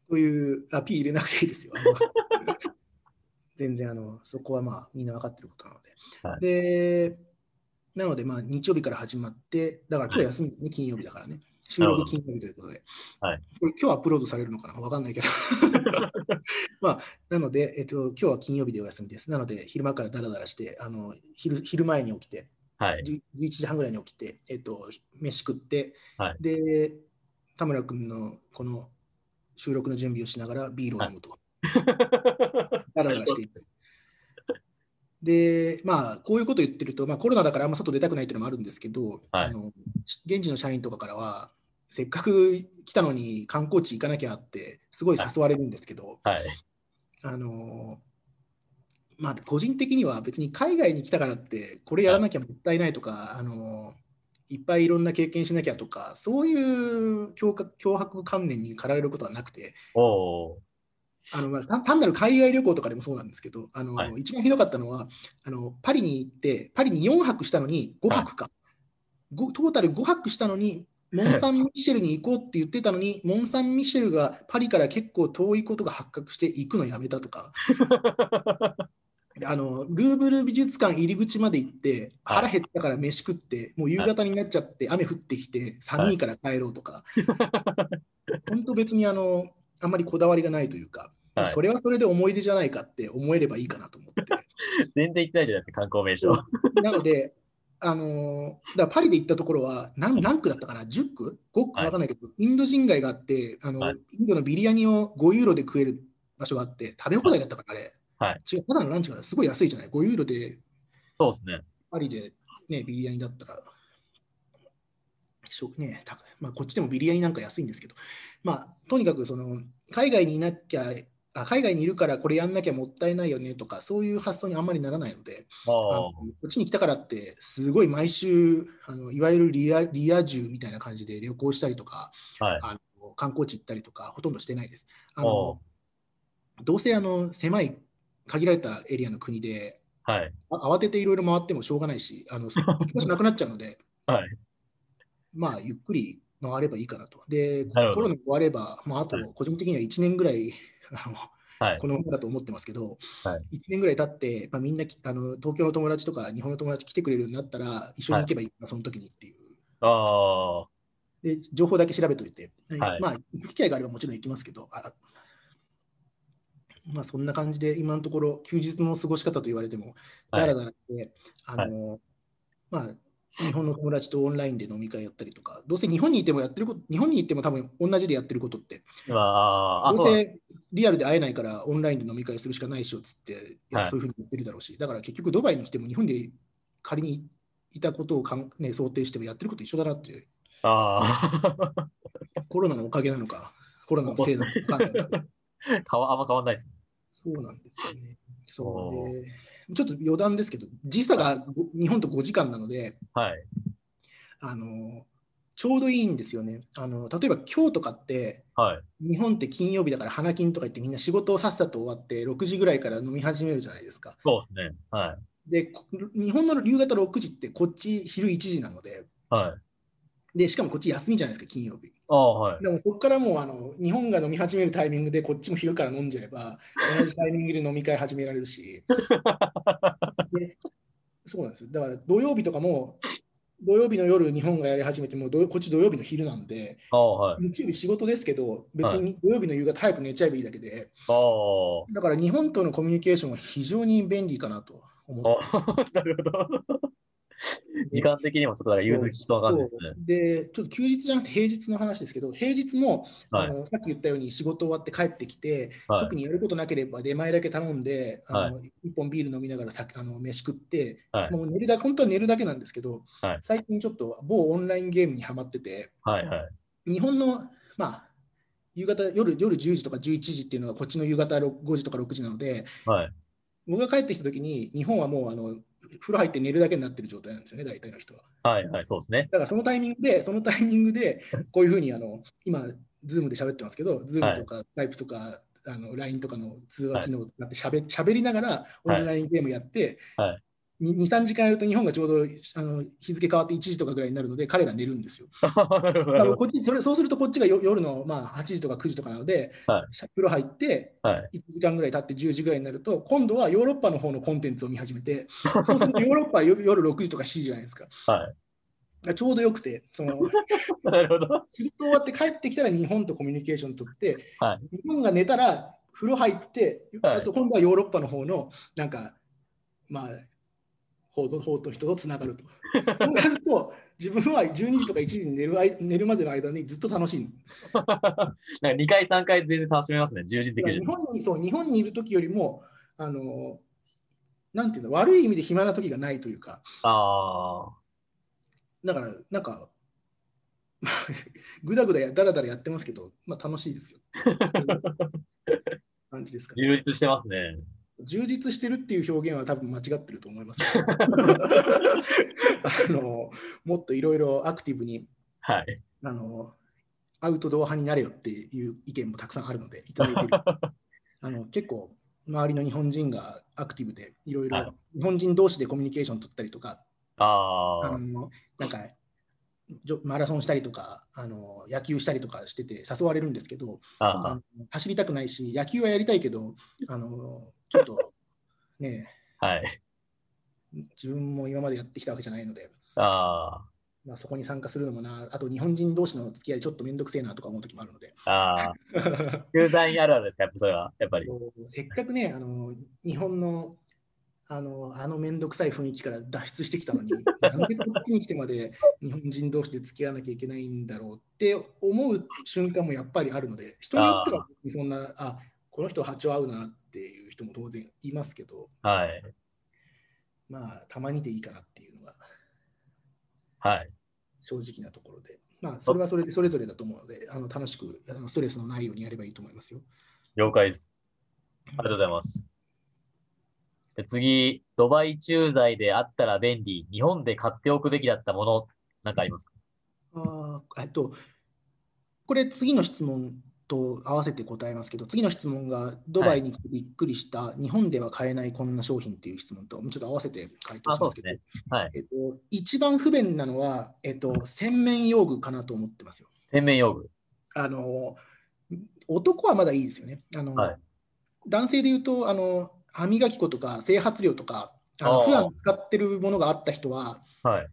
[SPEAKER 2] という、あ、P 入れなくていいですよ。全然あの、そこはまあみんな分かってることなので。
[SPEAKER 3] はい
[SPEAKER 2] で、なのでまあ日曜日から始まって、だから今日休みですね、金曜日だからね。収録金曜日ということで。
[SPEAKER 3] はい
[SPEAKER 2] これ今日アップロードされるのかな？分かんないけど。[laughs] まあ、なので、えっと、今日は金曜日でお休みです。なので、昼間からダラダラして、あの昼昼前に起きて、
[SPEAKER 3] あはい。
[SPEAKER 2] 10 11時半ぐらいに起きて、えっと、飯食って、
[SPEAKER 3] はい
[SPEAKER 2] で、田村君のこの収録の準備をしながらビールを飲むと。ダラダラしています。で、まあ、こういうこと言ってると、まあ、コロナだからあんま外出たくないっていうのもあるんですけど、
[SPEAKER 3] はい
[SPEAKER 2] あの現地の社員とかからは、せっかく来たのに観光地行かなきゃって、すごい誘われるんですけど、
[SPEAKER 3] はい。
[SPEAKER 2] あのまあ、個人的には別に海外に来たからって、これやらなきゃもったいないとか、あのいっぱいいろんな経験しなきゃとか、そういう脅迫観念に駆られることはなくて、
[SPEAKER 3] おー。
[SPEAKER 2] あのまあ、単単なる海外旅行とかでもそうなんですけど、あの
[SPEAKER 3] はい。
[SPEAKER 2] 一番ひどかったのはあの、パリに行って、パリに4泊したのに5泊か、ごトータル5泊したのに、モン・サン・ミシェルに行こうって言ってたのに、モン・サン・ミシェルがパリから結構遠いことが発覚して行くのやめたとか、あのルーブル美術館入り口まで行って、
[SPEAKER 3] はい。
[SPEAKER 2] 腹減ったから飯食って、もう夕方になっちゃって、雨降ってきて、寒いから帰ろうとか、[laughs] 本当別にあのあんまりこだわりがないというか、それはそれで思い出じゃないかって思えればいいかなと思って。[laughs]
[SPEAKER 3] 全然行ってないじゃないですか、観光名所。
[SPEAKER 2] なので、あのーだパリで行ったところは何、何区だったかな、10区 ?5 区？
[SPEAKER 3] はい
[SPEAKER 2] わかんないけど、インド人街があって、あの
[SPEAKER 3] はい
[SPEAKER 2] インドのビリヤニを5ユーロで食える場所があって、食べ放題だったかな、あれ。
[SPEAKER 3] はい
[SPEAKER 2] 違う、ただのランチからすごい安いじゃない？5ユーロで
[SPEAKER 3] そうですね。
[SPEAKER 2] パリで、ね、ビリヤニだったら、ねたまあ、こっちでもビリヤニなんか安いんですけど、まあ、とにかくその海外にいなきゃあ、海外にいるからこれやんなきゃもったいないよねとか、そういう発想にあんまりならないので。こっちに来たからって、すごい毎週、あのいわゆるリアリア充みたいな感じで旅行したりとか、
[SPEAKER 3] はい。
[SPEAKER 2] あの観光地行ったりとか、ほとんどしてないです。あ
[SPEAKER 3] お
[SPEAKER 2] のどうせあの狭い、限られたエリアの国で、
[SPEAKER 3] はい。
[SPEAKER 2] あ慌てていろいろ回ってもしょうがないし、あの行く場所なくなっちゃうので、[laughs]
[SPEAKER 3] はい。
[SPEAKER 2] まあ、ゆっくり回ればいいかなと。で、コロナ終われば、まあ、あと
[SPEAKER 3] はい
[SPEAKER 2] 個人的には1年ぐらい、[laughs] あの
[SPEAKER 3] はい。
[SPEAKER 2] このままだと思ってますけど、
[SPEAKER 3] は
[SPEAKER 2] 1年ぐらい経って、まあ、みんなきあの東京の友達とか日本の友達来てくれるようになったら、一緒に行けばいいかな、その時にっていう。
[SPEAKER 3] あ
[SPEAKER 2] で、情報だけ調べといて、
[SPEAKER 3] はい。
[SPEAKER 2] まあ、行く機会があればもちろん行きますけど、あまあ、そんな感じで、今のところ、休日の過ごし方と言われても、
[SPEAKER 3] はい。
[SPEAKER 2] だらだらで、あの、まあ、日本の友達とオンラインで飲み会やったりとか、どうせ日本にいてもやってること、日本に行っても多分同じでやってることって、ど
[SPEAKER 3] そう
[SPEAKER 2] せリアルで会えないからオンラインで飲み会するしかないっしょっつって、
[SPEAKER 3] はい
[SPEAKER 2] そういうふうに言ってるだろうし、だから結局ドバイに来ても日本で仮にいたことをかん、ね、想定してもやってること一緒だなっていう、
[SPEAKER 3] ああ。
[SPEAKER 2] コロナのおかげなのか、コロナのせいなのか分かんないです
[SPEAKER 3] あんま変わんないです。
[SPEAKER 2] そうなんですよね。そうちょっと余談ですけど、時差がご日本と5時間なので、
[SPEAKER 3] はい。
[SPEAKER 2] あのちょうどいいんですよね。あの例えば今日とかって、
[SPEAKER 3] はい。
[SPEAKER 2] 日本って金曜日だから花金とか言ってみんな仕事をさっさと終わって6時ぐらいから飲み始めるじゃないですか。
[SPEAKER 3] そうですね。はい。
[SPEAKER 2] で、こ日本の夕方6時ってこっち昼1時なので、
[SPEAKER 3] はい。
[SPEAKER 2] でしかもこっち休みじゃないですか、金曜日。
[SPEAKER 3] ああ、はい。
[SPEAKER 2] でもそこからもうあの日本が飲み始めるタイミングでこっちも昼から飲んじゃえば、同じタイミングで飲み会始められるし、[laughs] でそうなんですよ。だから土曜日とかも、土曜日の夜日本がやり始めても土こっち土曜日の昼なんで、
[SPEAKER 3] はい。
[SPEAKER 2] 日曜日仕事ですけど、別に土曜日の夕方早く寝ちゃえばいいだけで、
[SPEAKER 3] ああ。
[SPEAKER 2] だから日本とのコミュニケーションは非常に便利かなと思って
[SPEAKER 3] あ [laughs] なるほど。[laughs] 時間的にもちょっとなんか融通きそうな感じですね。
[SPEAKER 2] で、ちょっと休日じゃなくて平日の話ですけど、平日も、
[SPEAKER 3] はい
[SPEAKER 2] あのさっき言ったように仕事終わって帰ってきて、
[SPEAKER 3] はい
[SPEAKER 2] 特にやることなければ出前だけ頼んで、あの
[SPEAKER 3] は
[SPEAKER 2] 一本ビール飲みながらさあの飯食って、
[SPEAKER 3] はい
[SPEAKER 2] もう寝るだけ、本当は寝るだけなんですけど、
[SPEAKER 3] はい
[SPEAKER 2] 最近ちょっと某オンラインゲームにはまってて、
[SPEAKER 3] はいはい。
[SPEAKER 2] 日本の、まあ、夕方夜、夜10時とか11時っていうのがこっちの夕方6 5時とか6時なので、
[SPEAKER 3] はい。
[SPEAKER 2] 僕が帰ってきたときに、日本はもうあの風呂入って寝るだけになってる状態なんですよね、大体の人は。
[SPEAKER 3] はいはい。そうですね。
[SPEAKER 2] だからそのタイミングで、そのタイミングで、こういうふうにあの今、ズームで喋ってますけど、ズームとか、スカイプとか、あの LINE とかの通話機能を使ってしゃべ喋りながらオンラインゲームやって、
[SPEAKER 3] はい
[SPEAKER 2] 2、3時間やると日本がちょうどあの日付変わって1時とかぐらいになるので、彼ら寝るんですよ。[laughs] こっちそれそうするとこっちがよ夜の、まあ、8時とか9時とかなので、
[SPEAKER 3] は
[SPEAKER 2] 風呂入って、
[SPEAKER 3] ど。はい。
[SPEAKER 2] 1時間ぐらい経って10時ぐらいになると、今度はヨーロッパの方のコンテンツを見始めて、そうするとヨーロッパは夜夜6時とか7時じゃないですか。[laughs]
[SPEAKER 3] はい。
[SPEAKER 2] ちょうどよくて、その [laughs]
[SPEAKER 3] なるほど。
[SPEAKER 2] 仕事終わって帰ってきたら日本とコミュニケーション取って、
[SPEAKER 3] はい。
[SPEAKER 2] 日本が寝たら風呂入って、
[SPEAKER 3] はい
[SPEAKER 2] あと今度はヨーロッパの方のなんか、まあ、方と方と人とつながると。そうなると、自分は12時とか1時に寝る間寝るまでの間にずっと楽しいんです。[laughs]
[SPEAKER 3] なんか2回、3回全然楽しめますね。充実できる
[SPEAKER 2] 日。本にそう日本にいる時よりも、あのなんていうの、悪い意味で暇な時がないというか、
[SPEAKER 3] あ
[SPEAKER 2] だから、なんか、ま [laughs] あぐだぐだやだらだらやってますけど、まあ、楽しいですよ [laughs] 感じですか
[SPEAKER 3] あ、
[SPEAKER 2] ね。
[SPEAKER 3] 充実してますね。
[SPEAKER 2] 充実してるっていう表現は多分間違ってると思います。[laughs] あのもっといろいろアクティブに
[SPEAKER 3] はい。
[SPEAKER 2] あのアウトドア派になれよっていう意見もたくさんあるので、いただいてる [laughs] あの結構、周りの日本人がアクティブで、いろい
[SPEAKER 3] は
[SPEAKER 2] ろ日本人同士でコミュニケーション取ったりとか、
[SPEAKER 3] あ
[SPEAKER 2] のなんかマラソンしたりとかあの、野球したりとかしてて誘われるんですけど、
[SPEAKER 3] あ
[SPEAKER 2] あの走りたくないし、野球はやりたいけど、あのちょっと [laughs] ね、
[SPEAKER 3] あ、はい。
[SPEAKER 2] 自分も今までやってきたわけじゃないので、
[SPEAKER 3] あ
[SPEAKER 2] まあ、そこに参加するのもな、あと日本人同士の付き合いちょっとめんどくせえなとか思う時もあるので、
[SPEAKER 3] あ、ああ。駐在にあるあるですか、やっぱそれは。やっぱり。
[SPEAKER 2] せっかくね、あの日本のあのあのめんどくさい雰囲気から脱出してきたのに、[laughs] なんでこっちに来てまで日本人同士で付き合わなきゃいけないんだろうって思う瞬間もやっぱりあるので、人によってはそんな、あこの人波長合うなっていう人も当然いますけど、
[SPEAKER 3] はい。
[SPEAKER 2] まあ、たまにでいいかなっていうのが
[SPEAKER 3] はい。
[SPEAKER 2] 正直なところで、まあ、それはそれでそれぞれだと思うので、あの楽しくあのストレスのないようにやればいいと思いますよ。
[SPEAKER 3] 了解です。ありがとうございます。で次、ドバイ駐在であったら便利、日本で買っておくべきだったもの、なんかありますか？
[SPEAKER 2] あーえっと、これ次の質問と合わせて答えますけど、次の質問がドバイにびっくりした、日本では買えないこんな商品っていう質問と、ちょっと合わせて回答
[SPEAKER 3] あ、
[SPEAKER 2] しますけど、
[SPEAKER 3] ね。はい。
[SPEAKER 2] えっと、一番不便なのは、えっと、洗面用具かなと思ってますよ。
[SPEAKER 3] 洗面用具。
[SPEAKER 2] あの男はまだいいですよね。あの
[SPEAKER 3] はい
[SPEAKER 2] 男性で言うとあの、歯磨き粉とか整髪料とか、あの普段使ってるものがあった人は
[SPEAKER 3] はい。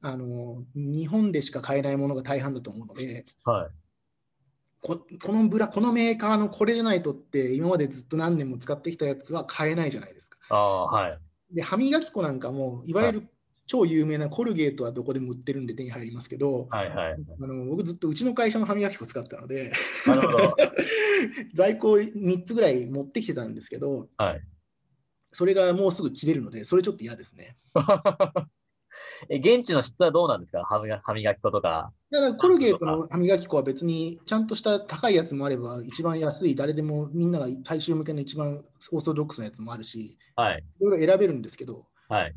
[SPEAKER 2] あの、日本でしか買えないものが大半だと思うので、
[SPEAKER 3] はい。
[SPEAKER 2] ここのブラこのメーカーのこれじゃないとって、今までずっと何年も使ってきたやつは買えないじゃないですか。
[SPEAKER 3] ああ、はい。
[SPEAKER 2] で、歯磨き粉なんかも、いわゆる超有名なコルゲートはどこでも売ってるんで手に入りますけど、
[SPEAKER 3] はい。はい。
[SPEAKER 2] あの僕ずっとうちの会社の歯磨き粉使ってたので、
[SPEAKER 3] なるほど。[laughs]
[SPEAKER 2] 在庫3つぐらい持ってきてたんですけど、
[SPEAKER 3] はい。
[SPEAKER 2] それがもうすぐ切れるので、それちょっと嫌ですね。[laughs]
[SPEAKER 3] え、現地の質はどうなんですか？歯磨歯磨き粉とか。
[SPEAKER 2] だからコルゲートの歯磨き粉は別にちゃんとした高いやつもあれば、一番安い、誰でもみんなが大衆向けの一番オーソドックスなやつもあるし、
[SPEAKER 3] はい。
[SPEAKER 2] いろいろ選べるんですけど、
[SPEAKER 3] はい。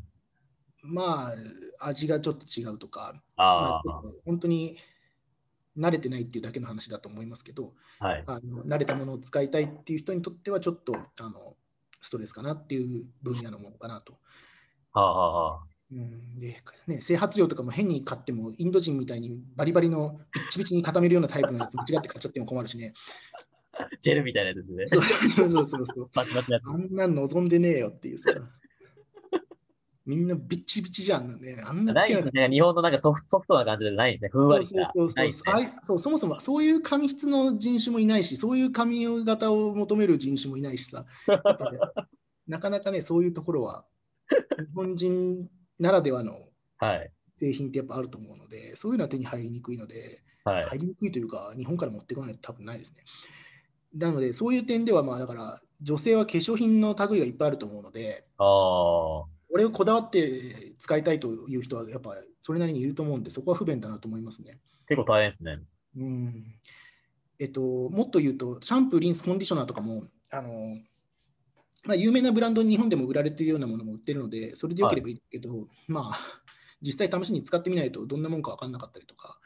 [SPEAKER 2] まあ、味がちょっと違うとか、
[SPEAKER 3] あ
[SPEAKER 2] まあ、本当に慣れてないっていうだけの話だと思いますけど、
[SPEAKER 3] あ、はい。
[SPEAKER 2] あの慣れたものを使いたいっていう人にとっては、ちょっとあのストレスかなっていう分野のものかなと。
[SPEAKER 3] はあ、はあはあ、
[SPEAKER 2] うんでね、整髪料とかも変に買っても、インド人みたいにバリバリのビッチビチに固めるようなタイプのやつ間違って買っちゃっても困るしね。[laughs]
[SPEAKER 3] ジェルみたいなやつですね。
[SPEAKER 2] そうそうそうそう。
[SPEAKER 3] バチバチのやつ。
[SPEAKER 2] あんなん望んでねえよっていうさ。みんなビッチビチじゃんね。あんなつけな。
[SPEAKER 3] 日本のなんかソフトソフトな感じでないんですね。ふんわりした。
[SPEAKER 2] そうそうそう。そうあいそうそもそもそういう髪質の人種もいないし、そういう髪型を求める人種もいないしさ、ね [laughs] なかなかね、そういうところは日本人ならではの
[SPEAKER 3] はい。
[SPEAKER 2] 製品ってやっぱあると思うので、そういうのは手に入りにくいので、
[SPEAKER 3] はい。
[SPEAKER 2] 入りにくいというか、日本から持ってこないと多分ないですね。なので、そういう点では、まあだから、女性は化粧品の類がいっぱいあると思うので、
[SPEAKER 3] ああ、
[SPEAKER 2] これをこだわって使いたいという人は、やっぱそれなりにいると思うんで、そこは不便だなと思いますね。
[SPEAKER 3] 結構大変ですね。
[SPEAKER 2] うんえっと、もっと言うと、シャンプー、リンス、コンディショナーとかも、あのまあ、有名なブランド、日本でも売られているようなものも売ってるので、それでよければいいけど、まあ、実際試しに使ってみないとどんなもんか分かんなかったりとか、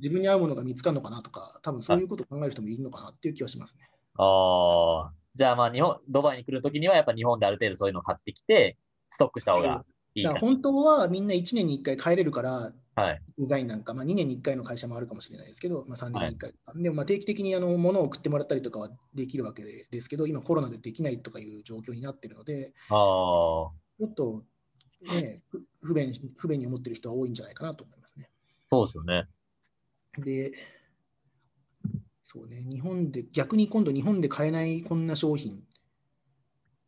[SPEAKER 2] 自分に合うものが見つかるのかなとか、多分そういうことを考える人もいるのかなっていう気はしますね。
[SPEAKER 3] ああ、じゃあまあ日本、ドバイに来るときにはやっぱ日本である程度そういうのを買ってきて、ストックした方がいいか
[SPEAKER 2] だから本当はみんな1年に1回帰れるから、
[SPEAKER 3] はい。
[SPEAKER 2] デザインなんか、まあ、2年に1回の会社もあるかもしれないですけど、まあ、3年に1回とか、でもまあ定期的にあの物を送ってもらったりとかはできるわけですけど、今コロナでできないとかいう状況になってるので、
[SPEAKER 3] ああ、
[SPEAKER 2] ちょっと、ね、不不便不便に思ってる人は多いんじゃないかなと思いますね。
[SPEAKER 3] そうですよね。
[SPEAKER 2] で、そうね、日本で、逆に今度日本で買えないこんな商品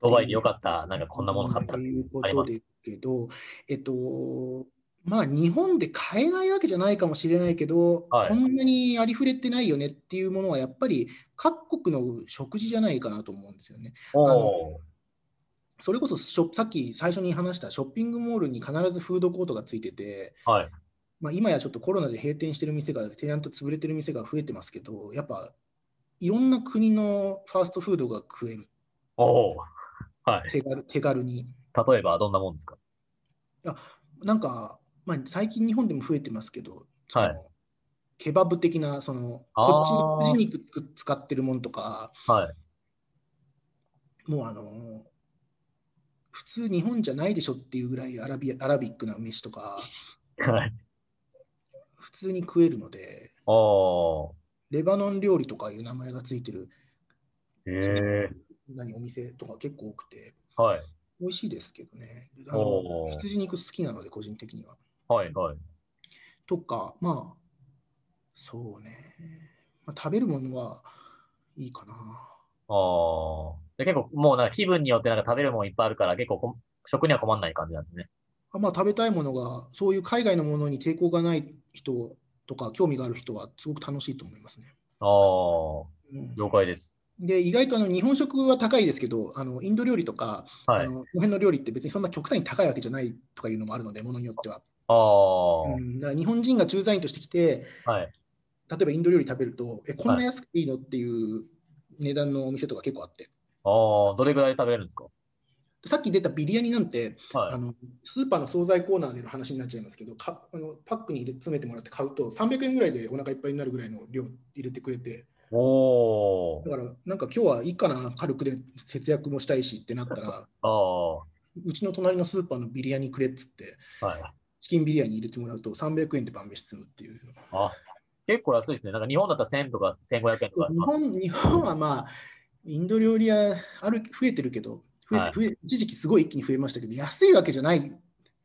[SPEAKER 3] ドバイでよかった、なんかこんなもの買った
[SPEAKER 2] ということですけど、えっと、まあ日本で買えないわけじゃないかもしれないけど、
[SPEAKER 3] はい
[SPEAKER 2] こんなにありふれてないよねっていうものはやっぱり各国の食事じゃないかなと思うんですよね。
[SPEAKER 3] おー
[SPEAKER 2] それこそショさっき最初に話したショッピングモールに必ずフードコートがついてて、
[SPEAKER 3] はい。
[SPEAKER 2] まあ、今やちょっとコロナで閉店してる店が、テナント潰れてる店が増えてますけど、やっぱいろんな国のファーストフードが食える、
[SPEAKER 3] はい。
[SPEAKER 2] 手軽手軽に。
[SPEAKER 3] 例えばどんなもんですか？
[SPEAKER 2] なんか、まあ、最近日本でも増えてますけど、
[SPEAKER 3] はい
[SPEAKER 2] ケバブ的な、そのこっちの筋肉つ使ってるものとか、
[SPEAKER 3] はい。
[SPEAKER 2] もうあの普通日本じゃないでしょっていうぐらいアラビアアラビックな飯とか、
[SPEAKER 3] はい。
[SPEAKER 2] 普通に食えるので、レバノン料理とかいう名前がついてる
[SPEAKER 3] へえ。
[SPEAKER 2] 何お店とか結構多くて、
[SPEAKER 3] はい。
[SPEAKER 2] 美味しいですけどね。あの羊肉好きなので、個人的には。
[SPEAKER 3] はい。はい。
[SPEAKER 2] とか、まあ、そうね。まあ、食べるものはいいかな。
[SPEAKER 3] ああ。で結構もうなんか気分によってなんか食べるもんいっぱいあるから結構こ食には困んない感じなんですね。
[SPEAKER 2] あまあ、食べたいものが、そういう海外のものに抵抗がない人とか、興味がある人は、すごく楽しいと思いますね。
[SPEAKER 3] ああ。
[SPEAKER 2] うん
[SPEAKER 3] 了解です。
[SPEAKER 2] で意外とあの日本食は高いですけど、あのインド料理とか、
[SPEAKER 3] はい。
[SPEAKER 2] あのこの辺の料理って別にそんな極端に高いわけじゃないとかいうのもあるので、ものによっては。
[SPEAKER 3] ああ。
[SPEAKER 2] うん、だから日本人が駐在員として来て、
[SPEAKER 3] はい。
[SPEAKER 2] 例えばインド料理食べると、え、こんな安くていいのっていう値段のお店とか結構あって。
[SPEAKER 3] ああ。どれぐらい食べれるんですか？
[SPEAKER 2] さっき出たビリヤニなんて、
[SPEAKER 3] はい
[SPEAKER 2] あ。のスーパーの惣菜コーナーでの話になっちゃいますけど、かあのパックに入れ詰めてもらって買うと、300円ぐらいでお腹いっぱいになるぐらいの量入れてくれて、
[SPEAKER 3] おお
[SPEAKER 2] だ。からなんか今日はいいかな、軽くで節約もしたいしってなったら、
[SPEAKER 3] ああ。は
[SPEAKER 2] うちの隣のスーパーのビリヤニくれっつって、
[SPEAKER 3] い。
[SPEAKER 2] チキンビリヤニ入れてもらうと300円で晩飯済むっていう。
[SPEAKER 3] あ、結構安いですね。なんか日本だったら1000とか1500円とか。
[SPEAKER 2] 日本日本はまあ、インド料理屋ある増えてるけど、増え
[SPEAKER 3] はい
[SPEAKER 2] て増え一時期すごい一気に増えましたけど、安いわけじゃない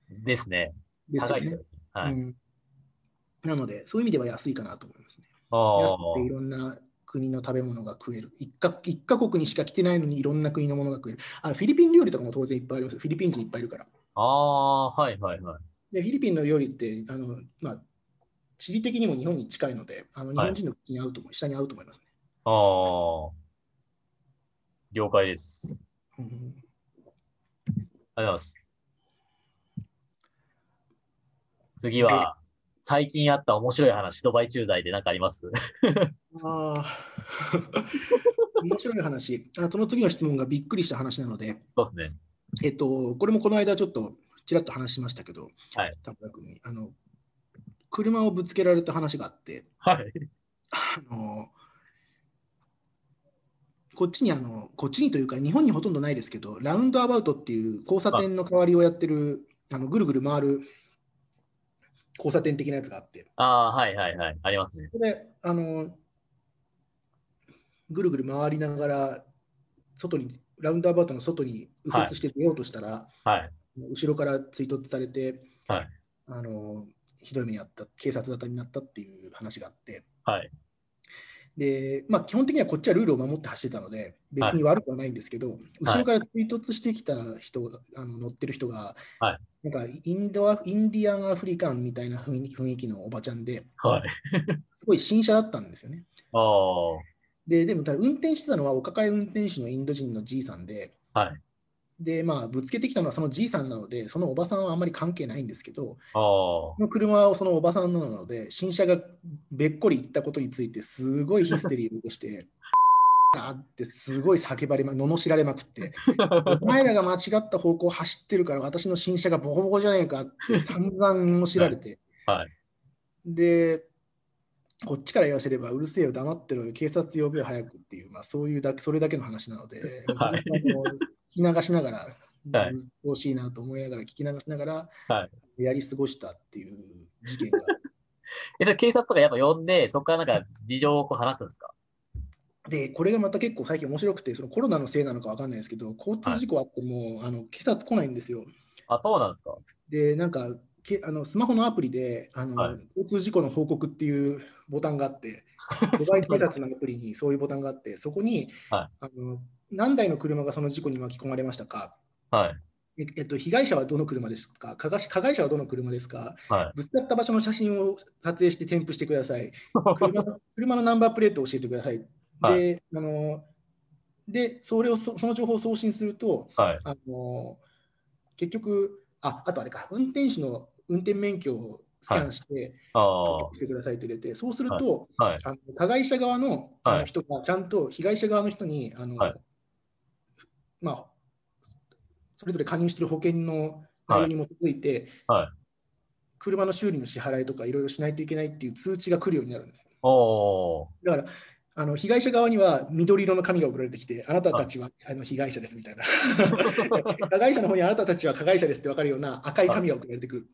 [SPEAKER 3] ですね。
[SPEAKER 2] ですよね。
[SPEAKER 3] はい。
[SPEAKER 2] うんなので、そういう意味では安いかなと思いますね。
[SPEAKER 3] あ
[SPEAKER 2] 安くていろんな国の食べ物が食える。一か一カ国にしか来てないのにいろんな国のものが食える。あフィリピン料理とかも当然いっぱいありますよ。フィリピン人いっぱいいるから。
[SPEAKER 3] あ。あはいはいはい。
[SPEAKER 2] でフィリピンの料理ってあの、まあ、地理的にも日本に近いので、あの日本人の口に合うと思う、下に合うと思いますね。
[SPEAKER 3] ああ。了解です。
[SPEAKER 2] うん
[SPEAKER 3] ありがとうございます。次は、最近あった面白い話、ドバイ駐在で何かあります？
[SPEAKER 2] ああ、[laughs] 面白い話あ。その次の質問がびっくりした話なので、
[SPEAKER 3] そうですね。
[SPEAKER 2] えっと、これもこの間ちょっとちらっと話しましたけど、
[SPEAKER 3] はい
[SPEAKER 2] 田村君にあの、車をぶつけられた話があって、
[SPEAKER 3] はい。
[SPEAKER 2] あのこっちにあの、こっちにというか、日本にほとんどないですけど、ラウンドアバウトっていう交差点の代わりをやってる、あのぐるぐる回る交差点的なやつがあって、
[SPEAKER 3] ああ、はいはいはい。ありますね。
[SPEAKER 2] これ、あの、ぐるぐる回りながら、外に、ラウンドアバウトの外に右折して出ようとしたら、
[SPEAKER 3] はい。
[SPEAKER 2] 後ろから追突されて、
[SPEAKER 3] はい
[SPEAKER 2] あの、ひどい目にあった、警察沙汰になったっていう話があって、
[SPEAKER 3] はい。
[SPEAKER 2] で、まあ、基本的にはこっちはルールを守って走ってたので、別に悪くはないんですけど、後ろから追突してきた人が、あの乗ってる人が、
[SPEAKER 3] はい
[SPEAKER 2] なんかインドアインディアンアフリカンみたいな雰囲気雰囲気のおばちゃんで、
[SPEAKER 3] はい。
[SPEAKER 2] すごい新車だったんですよね。
[SPEAKER 3] あ
[SPEAKER 2] で、でもただ運転してたのはお抱え運転手のインド人のじいさんで、
[SPEAKER 3] い。
[SPEAKER 2] で、まあ、ぶつけてきたのはそのじいさんなので、そのおばさんはあんまり関係ないんですけど。この車はそのおばさんなので、新車がべっこり行ったことについて、すごいヒステリーを起こして、[laughs] あってすごい叫ばれま、罵られまくって、[laughs] お前らが間違った方向走ってるから、私の新車がボコボコじゃねえかって散々罵られて、
[SPEAKER 3] はい。
[SPEAKER 2] で、こっちから言わせれば、うるせえよ、黙ってろよ、警察呼べよ、早くっていう、まあ、そういうだけ、それだけの話なので、
[SPEAKER 3] はい。
[SPEAKER 2] 聞き流しながら、
[SPEAKER 3] はい。
[SPEAKER 2] 鬱陶しいなと思いながら、聞き流しながら、
[SPEAKER 3] は
[SPEAKER 2] やり過ごしたっていう事件が [laughs]
[SPEAKER 3] え、それ警察とかやっぱ呼んで、そこからなんか事情をこう話すんですか？
[SPEAKER 2] で、これがまた結構最近面白くて、そのコロナのせいなのか分かんないですけど、交通事故あっても、あの警察来ないんですよ。
[SPEAKER 3] あ、そうなんですか
[SPEAKER 2] で、なんか、けあのスマホのアプリであの、
[SPEAKER 3] はい
[SPEAKER 2] 交通事故の報告っていうボタンがあって、[laughs] ドバイ警察のアプリにそういうボタンがあって、そこに、
[SPEAKER 3] は
[SPEAKER 2] あの何台の車がその事故に巻き込まれましたか、
[SPEAKER 3] はい。
[SPEAKER 2] ええっと、被害者はどの車ですか加害加害者はどの車ですか
[SPEAKER 3] はい。
[SPEAKER 2] ぶつかった場所の写真を撮影して添付してください。[laughs] 車の車のナンバープレートを教えてください。で、
[SPEAKER 3] はい
[SPEAKER 2] あのでそれをそその情報を送信すると、
[SPEAKER 3] はい。
[SPEAKER 2] あの結局あ、あとあれか、運転手の運転免許をスキャンして、
[SPEAKER 3] あ
[SPEAKER 2] 登録してくださいって出て、そうすると、
[SPEAKER 3] あ。はい。
[SPEAKER 2] あの加害者側のあ
[SPEAKER 3] はい
[SPEAKER 2] の人がちゃんと被害者側の人に、あの
[SPEAKER 3] はい
[SPEAKER 2] まあ、それぞれ加入している保険の内容に基づいて、
[SPEAKER 3] はい
[SPEAKER 2] 車の修理の支払いとかいろいろしないといけないっていう通知が来るようになるんです。だからあの被害者側には緑色の紙が送られてきて、あなたたちはあの被害者ですみたいな。[laughs] 加害者の方にあなたたちは加害者ですって分かるような赤い紙が送られてくる。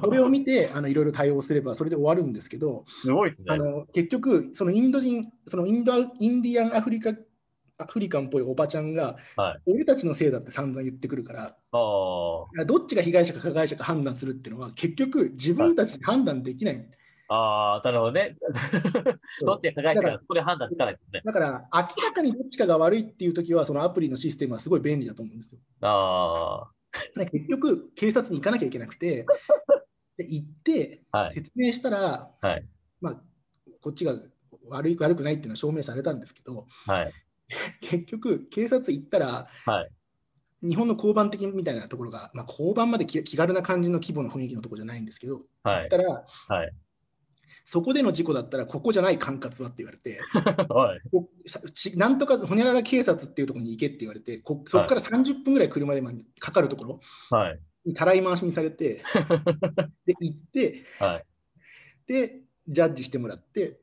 [SPEAKER 2] それを見てあのいろいろ対応すればそれで終わるんですけど、
[SPEAKER 3] すごいですね。
[SPEAKER 2] あの結局、そのインド人、そのインドインディアンアフリカアフリカンっぽいおばちゃんが、
[SPEAKER 3] はい
[SPEAKER 2] 俺たちのせいだって散々言ってくるから、どっちが被害者か加害者か判断するっていうのは、結局、自分たちで判断できない。
[SPEAKER 3] あー、なるほどね。どっちが加害者か、そこで判断つかないですよね。
[SPEAKER 2] だから、明らかにどっちかが悪いっていうときは、そのアプリのシステムはすごい便利だと思うんですよ。
[SPEAKER 3] あ
[SPEAKER 2] で結局、警察に行かなきゃいけなくて、で行って。説明したら、
[SPEAKER 3] はい。
[SPEAKER 2] まあ、こっちが悪い悪くないっていうのは証明されたんですけど、
[SPEAKER 3] はい。
[SPEAKER 2] 結局、警察行ったら、
[SPEAKER 3] はい。
[SPEAKER 2] 日本の交番的みたいなところが、まあ、交番まで気気軽な感じの規模の雰囲気のところじゃないんですけど、
[SPEAKER 3] はい。
[SPEAKER 2] 行ったら、
[SPEAKER 3] はい。
[SPEAKER 2] そこでの事故だったら、ここじゃない管轄はって言われて、[laughs]
[SPEAKER 3] はい。
[SPEAKER 2] なんとかほにゃらら警察っていうところに行けって言われて、こそこから30分ぐらい車でまあかかるところ
[SPEAKER 3] はい。
[SPEAKER 2] にたらい回しにされて、[laughs] で行って、
[SPEAKER 3] はい。
[SPEAKER 2] で、ジャッジしてもらって。っ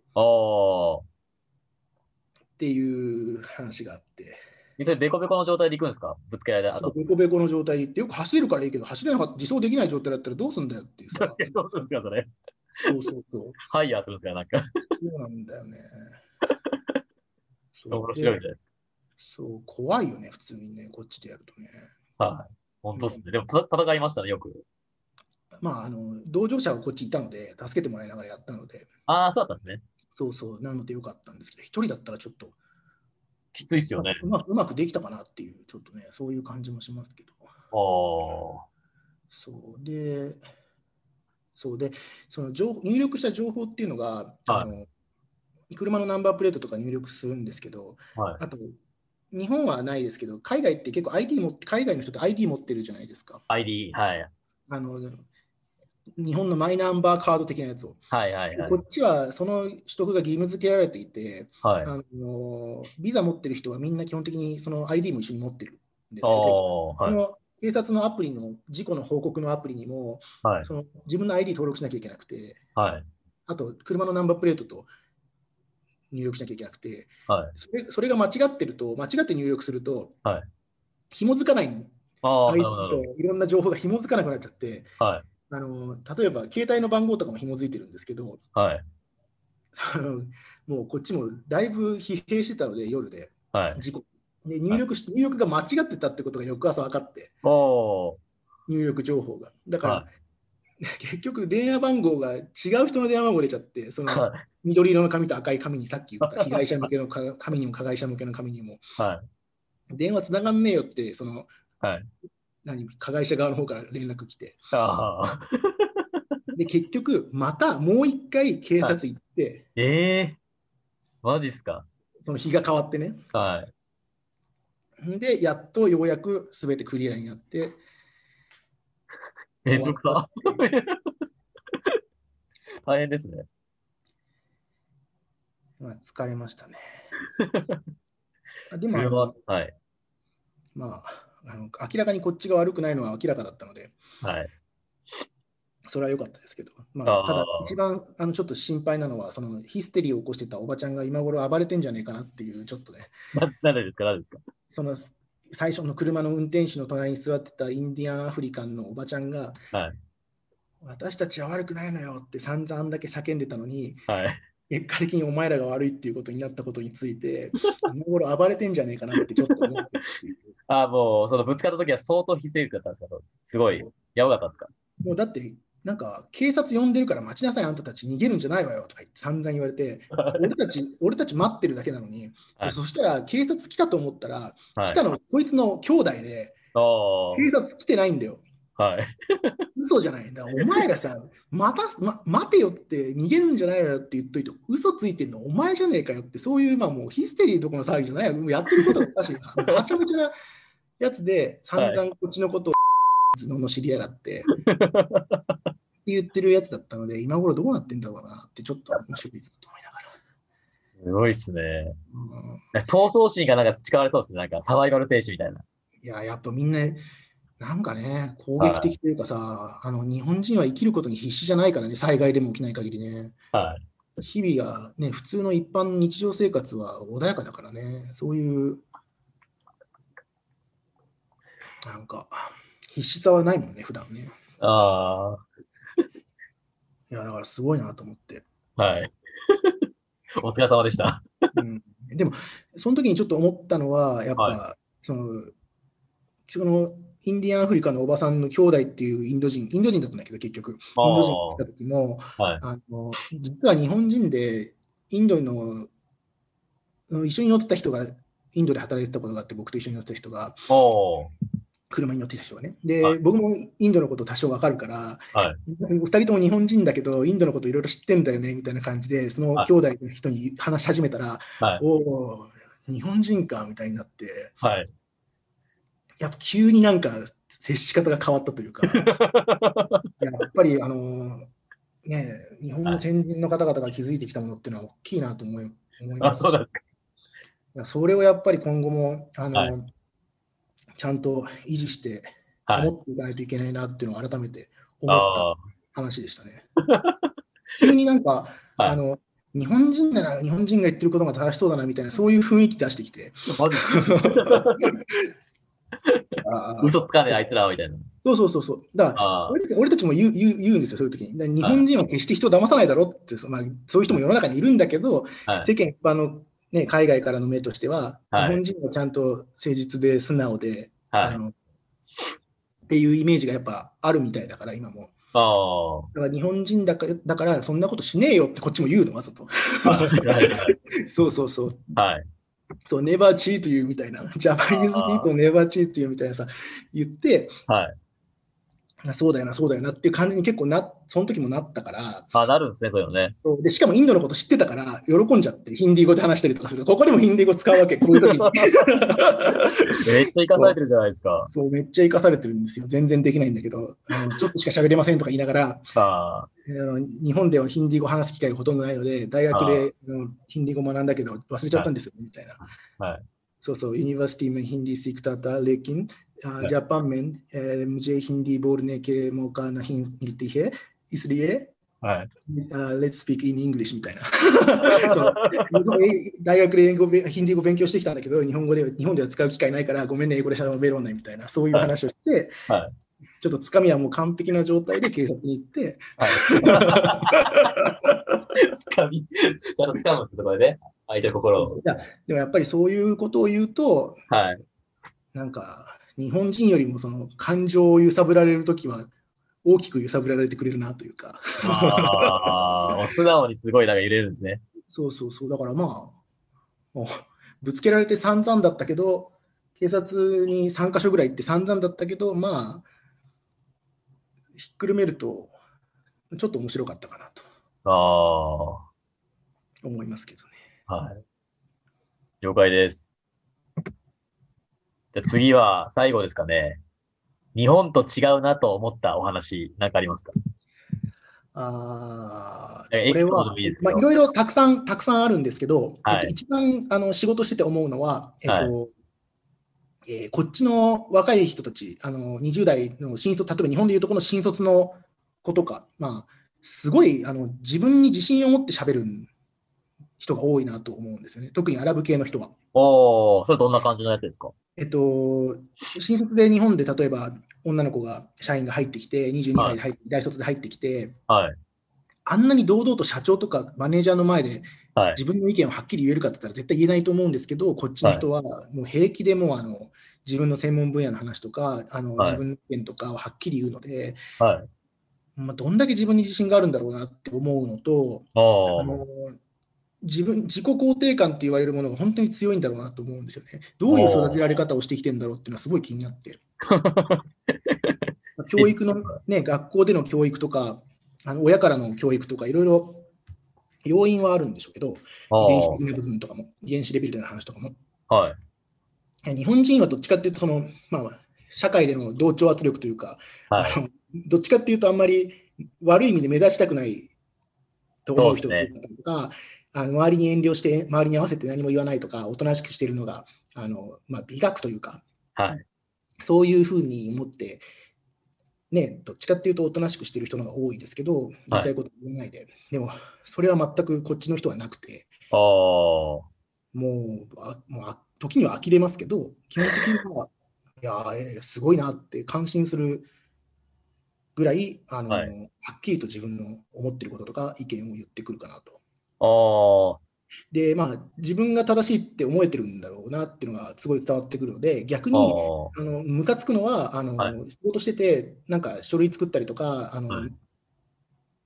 [SPEAKER 2] ていう話があって、
[SPEAKER 3] それ、ベコベコの状態で行くんですか？ぶつけられた後。
[SPEAKER 2] ベコベコの状態でよく走れるからいいけど、走れなかった、自走できない状態だったらどうすんだよっていうさ、[laughs]
[SPEAKER 3] どうするんですか、それ。
[SPEAKER 2] そうそうそう。
[SPEAKER 3] ハイヤーするんですか、なんか。
[SPEAKER 2] そうなんだよね。そ [laughs] う
[SPEAKER 3] 面白いじゃない
[SPEAKER 2] そう、怖いよね、普通にね、こっちでやるとね。
[SPEAKER 3] か。はい。本当ですね。でも、た戦いましたね、よく。
[SPEAKER 2] まあ、あの、同乗者がこっちいたので、助けてもらいながらやったので、
[SPEAKER 3] ああ、そうだったんですね。
[SPEAKER 2] そうそう、なのでよかったんですけど、一人だったらちょっと、
[SPEAKER 3] きついっすよね。
[SPEAKER 2] うまうまくできたかなっていう、ちょっとね、そういう感じもしますけど。
[SPEAKER 3] おー。
[SPEAKER 2] そうで、そうで、その情入力した情報っていうのが、あの車のナンバープレートとか入力するんですけど、
[SPEAKER 3] はい。
[SPEAKER 2] あと、日本はないですけど、海外って結構 ID 持って、海外の人って ID 持ってるじゃないですか。
[SPEAKER 3] ID、はい。
[SPEAKER 2] あの日本のマイナンバーカード的なやつを。
[SPEAKER 3] はいはいはい
[SPEAKER 2] こ。っちはその取得が義務付けられていて、
[SPEAKER 3] はい。
[SPEAKER 2] あのビザ持ってる人はみんな基本的にその ID も一緒に持ってるんですけど。
[SPEAKER 3] はい。
[SPEAKER 2] その警察のアプリの事故の報告のアプリにも、
[SPEAKER 3] はい。
[SPEAKER 2] その自分の ID 登録しなきゃいけなくて、
[SPEAKER 3] はい。
[SPEAKER 2] あと車のナンバープレートと入力しなきゃいけなくて、
[SPEAKER 3] はい。
[SPEAKER 2] それそれが間違ってると、間違って入力すると、
[SPEAKER 3] はい
[SPEAKER 2] 紐づかない、
[SPEAKER 3] あ
[SPEAKER 2] といろんな情報が紐づかなくなっちゃって。
[SPEAKER 3] はい。
[SPEAKER 2] あの例えば携帯の番号とかも紐づいてるんですけど、
[SPEAKER 3] はい。[laughs]
[SPEAKER 2] そのもうこっちもだいぶ疲弊してたので、夜で
[SPEAKER 3] はい。
[SPEAKER 2] 事故で入力し、入力が間違ってたってことが翌朝分かって。入力情報が。だから、
[SPEAKER 3] は [laughs]
[SPEAKER 2] 結局、電話番号が違う人の電話番号出ちゃって、その
[SPEAKER 3] はい。
[SPEAKER 2] 緑色の紙と赤い紙にさっき言った [laughs] 被害者向けのか紙にも加害者向けの紙にも、
[SPEAKER 3] はい。
[SPEAKER 2] 電話つながんねえよって、その
[SPEAKER 3] はい。
[SPEAKER 2] 何加害者側の方から連絡来て。[laughs] で結局、またもう一回警察行って、
[SPEAKER 3] ええマジっすか。
[SPEAKER 2] その日が変わってね、
[SPEAKER 3] はい。
[SPEAKER 2] で、やっとようやくすべてクリアになって、
[SPEAKER 3] めんどくさ。大変ですね。
[SPEAKER 2] まあ、疲れましたね。あ [laughs] でも
[SPEAKER 3] は、はい。
[SPEAKER 2] まああの、明らかにこっちが悪くないのは明らかだったので、
[SPEAKER 3] はい。
[SPEAKER 2] それは良かったですけど、ま
[SPEAKER 3] あー
[SPEAKER 2] あ、ただ、一番あのちょっと心配なのは、そのヒステリーを起こしてたおばちゃんが今頃暴れてんじゃねえかなっていう、ちょっとね、
[SPEAKER 3] な、なんでですか？なんでですか？
[SPEAKER 2] その最初の車の運転手の隣に座ってたインディアンアフリカンのおばちゃんが、
[SPEAKER 3] はい。
[SPEAKER 2] 私たちは悪くないのよって散々あんだけ叫んでたのに、
[SPEAKER 3] はい。
[SPEAKER 2] 結果的にお前らが悪いっていうことになったことについて、[laughs] 今頃暴れてんじゃねえかなってちょっと思って [laughs]
[SPEAKER 3] ああ、もう、そのぶつかった時は相当非正義だったんですか？すごい、やばかったんですか？
[SPEAKER 2] もうだって、なんか警察呼んでるから待ちなさい、あんたたち逃げるんじゃないわよとか言って散々言われて、俺たち、俺たち待ってるだけなのに、
[SPEAKER 3] はい
[SPEAKER 2] そしたら警察来たと思ったら、
[SPEAKER 3] はい。
[SPEAKER 2] 来たのこいつの兄弟で、
[SPEAKER 3] あ
[SPEAKER 2] 警察来てないんだよ。
[SPEAKER 3] あ。はい。[laughs]
[SPEAKER 2] 嘘じゃないんだ。お前らさ、また、ま、待てよって逃げるんじゃないよって言っといて、嘘ついてんのお前じゃねえかよって、そういう、まあもうヒステリーとこの騒ぎじゃないよ。もうやってることがおかしいな。はちゃめちゃなやつで、散々こっちのことを、の知りやがって [laughs] 言ってるやつだったので、今頃どうなってんだろうなって、ちょっと面白いなと思いながら。
[SPEAKER 3] すごいっすね。
[SPEAKER 2] うん
[SPEAKER 3] 闘争心がなんか培われそうですね。なんかサバイバル精神みたいな。
[SPEAKER 2] いや、やっぱみんな、なんかね、攻撃的というかさ、あの日本人は生きることに必死じゃないからね、災害でも起きない限りね。
[SPEAKER 3] はい。
[SPEAKER 2] 日々がね、普通の一般の日常生活は穏やかだからね、そういう、なんか、必死さはないもんね、普段ね。
[SPEAKER 3] あ
[SPEAKER 2] いや、だからすごいなと思って。
[SPEAKER 3] あ。はい。[laughs] お疲れ様でした。
[SPEAKER 2] うん、でも、その時にちょっと思ったのは、やっぱ、
[SPEAKER 3] は
[SPEAKER 2] その、そのインディアンアフリカのおばさんの兄弟っていうインド人、インド人だったんだけど、結局、インド人が来た時も、
[SPEAKER 3] はい。
[SPEAKER 2] あの実は日本人でインドのうん一緒に乗ってた人がインドで働いてたことがあって僕と一緒に乗ってた人が。車に乗ってた人がねで、
[SPEAKER 3] はい
[SPEAKER 2] 僕もインドのこと多少わかるから、
[SPEAKER 3] はい
[SPEAKER 2] 2人とも日本人だけどインドのこといろいろ知ってんだよねみたいな感じでその
[SPEAKER 3] はい
[SPEAKER 2] 兄弟の人に話し始めたら、
[SPEAKER 3] はい。
[SPEAKER 2] おお日本人かみたいになって
[SPEAKER 3] はい。
[SPEAKER 2] やっぱ急になんか接し方が変わったというか [laughs] やっぱりあのね日本の先人の方々が築いてきたものっていうのは大きいなと思い思いま
[SPEAKER 3] あ、
[SPEAKER 2] すし
[SPEAKER 3] そ。
[SPEAKER 2] いやそれをやっぱり今後もあの、
[SPEAKER 3] はい
[SPEAKER 2] ちゃんと維持して
[SPEAKER 3] はい。
[SPEAKER 2] 持っていかないといけないなっていうのを改めて思った
[SPEAKER 3] あ
[SPEAKER 2] 話でしたね。[laughs] 急になんか、
[SPEAKER 3] はい
[SPEAKER 2] あの日本人なら日本人が言ってることが正しそうだなみたいなそういう雰囲気出してきて [laughs]
[SPEAKER 3] 嘘つかねえあいつらはみたいな。
[SPEAKER 2] そうそうそうそうだから。俺たち俺たちも言う言う言うんですよ、そういう時に。日本人は決して人を騙さないだろって、そまあ、そういう人も世の中にいるんだけど、
[SPEAKER 3] はい。
[SPEAKER 2] 世間一般の、ね、海外からの目としては、
[SPEAKER 3] はい
[SPEAKER 2] 日本人はちゃんと誠実で素直で、
[SPEAKER 3] はい。
[SPEAKER 2] あのっていうイメージがやっぱあるみたいだから、今も。
[SPEAKER 3] あ
[SPEAKER 2] だから日本人だからだから、そんなことしねえよってこっちも言うの、わざと。[laughs] そうそうそう。
[SPEAKER 3] はい。
[SPEAKER 2] そう、never cheat you みたいな。Japanese
[SPEAKER 3] あー
[SPEAKER 2] people never cheat you みたいなさ、言って、
[SPEAKER 3] はい。
[SPEAKER 2] そうだよな、そうだよなっていう感じに結構な、その時もなったから。
[SPEAKER 3] あなるんですね、そうよね
[SPEAKER 2] で。しかもインドのこと知ってたから、喜んじゃって、ヒンディー語で話したりとかする。ここでもヒンディー語使うわけ、こういう時に。[laughs]
[SPEAKER 3] めっちゃ生かされてるじゃないですか。
[SPEAKER 2] そう、めっちゃ生かされてるんですよ。全然できないんだけど、あのちょっとしか喋れませんとか言いながら、
[SPEAKER 3] あ
[SPEAKER 2] 日本ではヒンディー語話す機会がほとんどないので、大学でヒンディー語学んだけど、忘れちゃったんですよ、みたいな。
[SPEAKER 3] はい
[SPEAKER 2] そうそう、ユニバーシティメンヒンディ
[SPEAKER 3] ーセクターターレキン、
[SPEAKER 2] जापान में अ, मुझे हिंदी बोलने के मौका नहीं मिलती है इसलिए
[SPEAKER 3] はい。
[SPEAKER 2] uh, let's speak in English みたいなそう日本え大学で英語べヒンディー語勉強してきたんだけど日本語では日本では使う機会ないからごめんね英語で喋ろうねみたいなそういう話をして、
[SPEAKER 3] は
[SPEAKER 2] ちょっとつかみはもう完璧な状態で警察に行って
[SPEAKER 3] はい。つかみ、ちゃんとつかむってところでね、相手の心を。
[SPEAKER 2] いやでもやっぱりそういうことを言うと
[SPEAKER 3] はい。
[SPEAKER 2] なんか 日本人よりもその感情を揺さぶられるときは大きく揺さぶられてくれるなというか
[SPEAKER 3] ああ、素直にすごいなんか揺れるんですね。
[SPEAKER 2] そうそうそうだからまあぶつけられて散々だったけど警察に3か所ぐらい行って散々だったけどまあひっくるめるとちょっと面白かったかなと
[SPEAKER 3] ああ、は
[SPEAKER 2] 思いますけどね。
[SPEAKER 3] い。了解です。じゃあ次は最後ですかね。日本と違うなと思ったお話、なんかありますか？
[SPEAKER 2] あ
[SPEAKER 3] え
[SPEAKER 2] ーこれは
[SPEAKER 3] い
[SPEAKER 2] まあいろいろたくさんたくさんあるんですけど、
[SPEAKER 3] はい。
[SPEAKER 2] えっと、一番あの仕事してて思うのは、えっとえーこっちの若い人たち、あの20代の新卒、例えば日本でいうとこの新卒の子とか、まあ、すごいあの自分に自信を持って喋る人が多いなと思うんですよね。特にアラブ系の人は。
[SPEAKER 3] おお、それどんな感じのやつですか？
[SPEAKER 2] えっと、新卒で日本で例えば女の子が、社員が入ってきて、22歳で入って、大卒で入ってきて、
[SPEAKER 3] はい。
[SPEAKER 2] あんなに堂々と社長とかマネージャーの前で
[SPEAKER 3] はい。
[SPEAKER 2] 自分の意見をはっきり言えるかって言ったら絶対言えないと思うんですけど、こっちの人はもう平気でもうあの自分の専門分野の話とか、あの
[SPEAKER 3] はい
[SPEAKER 2] 自分の意見とかをはっきり言うので、
[SPEAKER 3] はい。
[SPEAKER 2] まあ、どんだけ自分に自信があるんだろうなって思うのと、あの自分自己肯定感って言われるものが本当に強いんだろうなと思うんですよね。どういう育てられ方をしてきてるんだろうっていうのはすごい気になって。ま [laughs] あ教育の、ね、学校での教育とか、あの親からの教育とか、いろいろ要因はあるんでしょうけど、
[SPEAKER 3] あ
[SPEAKER 2] 遺伝子的な部分とかも、遺伝子レベルでの話とかも。
[SPEAKER 3] あ、はい。
[SPEAKER 2] 日本人はどっちかっていうと、その、まあ、社会での同調圧力というか、
[SPEAKER 3] はい。
[SPEAKER 2] あのどっちかっていうと、あんまり悪い意味で目立ちたくないと思う人とか、あの周りに遠慮して、周りに合わせて何も言わないとか、おとなしくしているのが、あのまあ、美学というか、
[SPEAKER 3] はい。
[SPEAKER 2] そういうふうに思って、ね、どっちかっていうとおとなしくしてる人の方が多いですけど、言いたいこと言わないで、でも、それは全くこっちの人はなくて、
[SPEAKER 3] ああ、
[SPEAKER 2] もう、あもうあ時には呆れますけど、基本的には、いやー、えーすごいなって感心するぐらい、あの
[SPEAKER 3] はい
[SPEAKER 2] はっきりと自分の思ってることとか意見を言ってくるかなと。
[SPEAKER 3] ああ、
[SPEAKER 2] で、まあ、自分が正しいって思えてるんだろうなっていうのがすごい伝わってくるので、逆に、
[SPEAKER 3] あ
[SPEAKER 2] あのムカつくのはあの、
[SPEAKER 3] はい。
[SPEAKER 2] 仕事してて、なんか書類作ったりとか、あの
[SPEAKER 3] はい。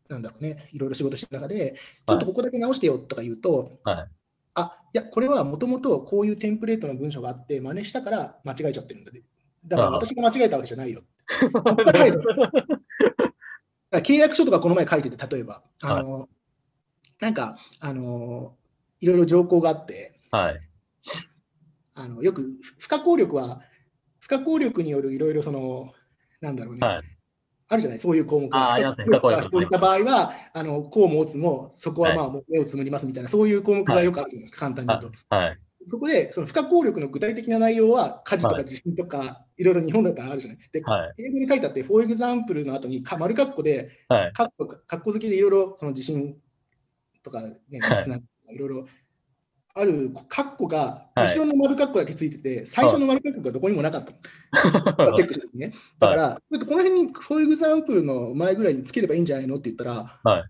[SPEAKER 2] なんだろうね、いろいろ仕事してる中で、ちょっとここだけ直してよとか言うと、
[SPEAKER 3] はい。
[SPEAKER 2] あいや、これはもともとこういうテンプレートの文章があって、真似したから間違えちゃってるんだで。だから私が間違えたわけじゃないよ。[laughs] 契約書とかこの前書いてて、例えば、あのなんか、あのいろいろ条項があって、
[SPEAKER 3] はい。
[SPEAKER 2] あのよく不可抗力は、不可抗力によるいろいろその、なんだろうね、
[SPEAKER 3] はい。
[SPEAKER 2] あるじゃない、そういう項目
[SPEAKER 3] あーあ不可抗力
[SPEAKER 2] が生じた場合は、あのこうも打つも、そこはまあ目をつむりますみたいな、そういう項目がよくあるじゃないですか、簡単に言うと。
[SPEAKER 3] はい。
[SPEAKER 2] そこで、その不可抗力の具体的な内容は、家事と
[SPEAKER 3] はい
[SPEAKER 2] か地震とか、いろいろ日本だったらあるじゃない？で、
[SPEAKER 3] はい。
[SPEAKER 2] 英語で書いてあって、for example の後にか丸括弧で、
[SPEAKER 3] はい。
[SPEAKER 2] 括弧付きでいろいろその地震とか、ね、
[SPEAKER 3] はい
[SPEAKER 2] いろいろある括弧が、
[SPEAKER 3] はい
[SPEAKER 2] 後ろの丸括弧だけついてて、最初の丸括弧がどこにもなかったの。チェックした時ね。[laughs] だから、ちょっとこの辺に、for example の前ぐらいにつければいいんじゃないのって言ったら、
[SPEAKER 3] はい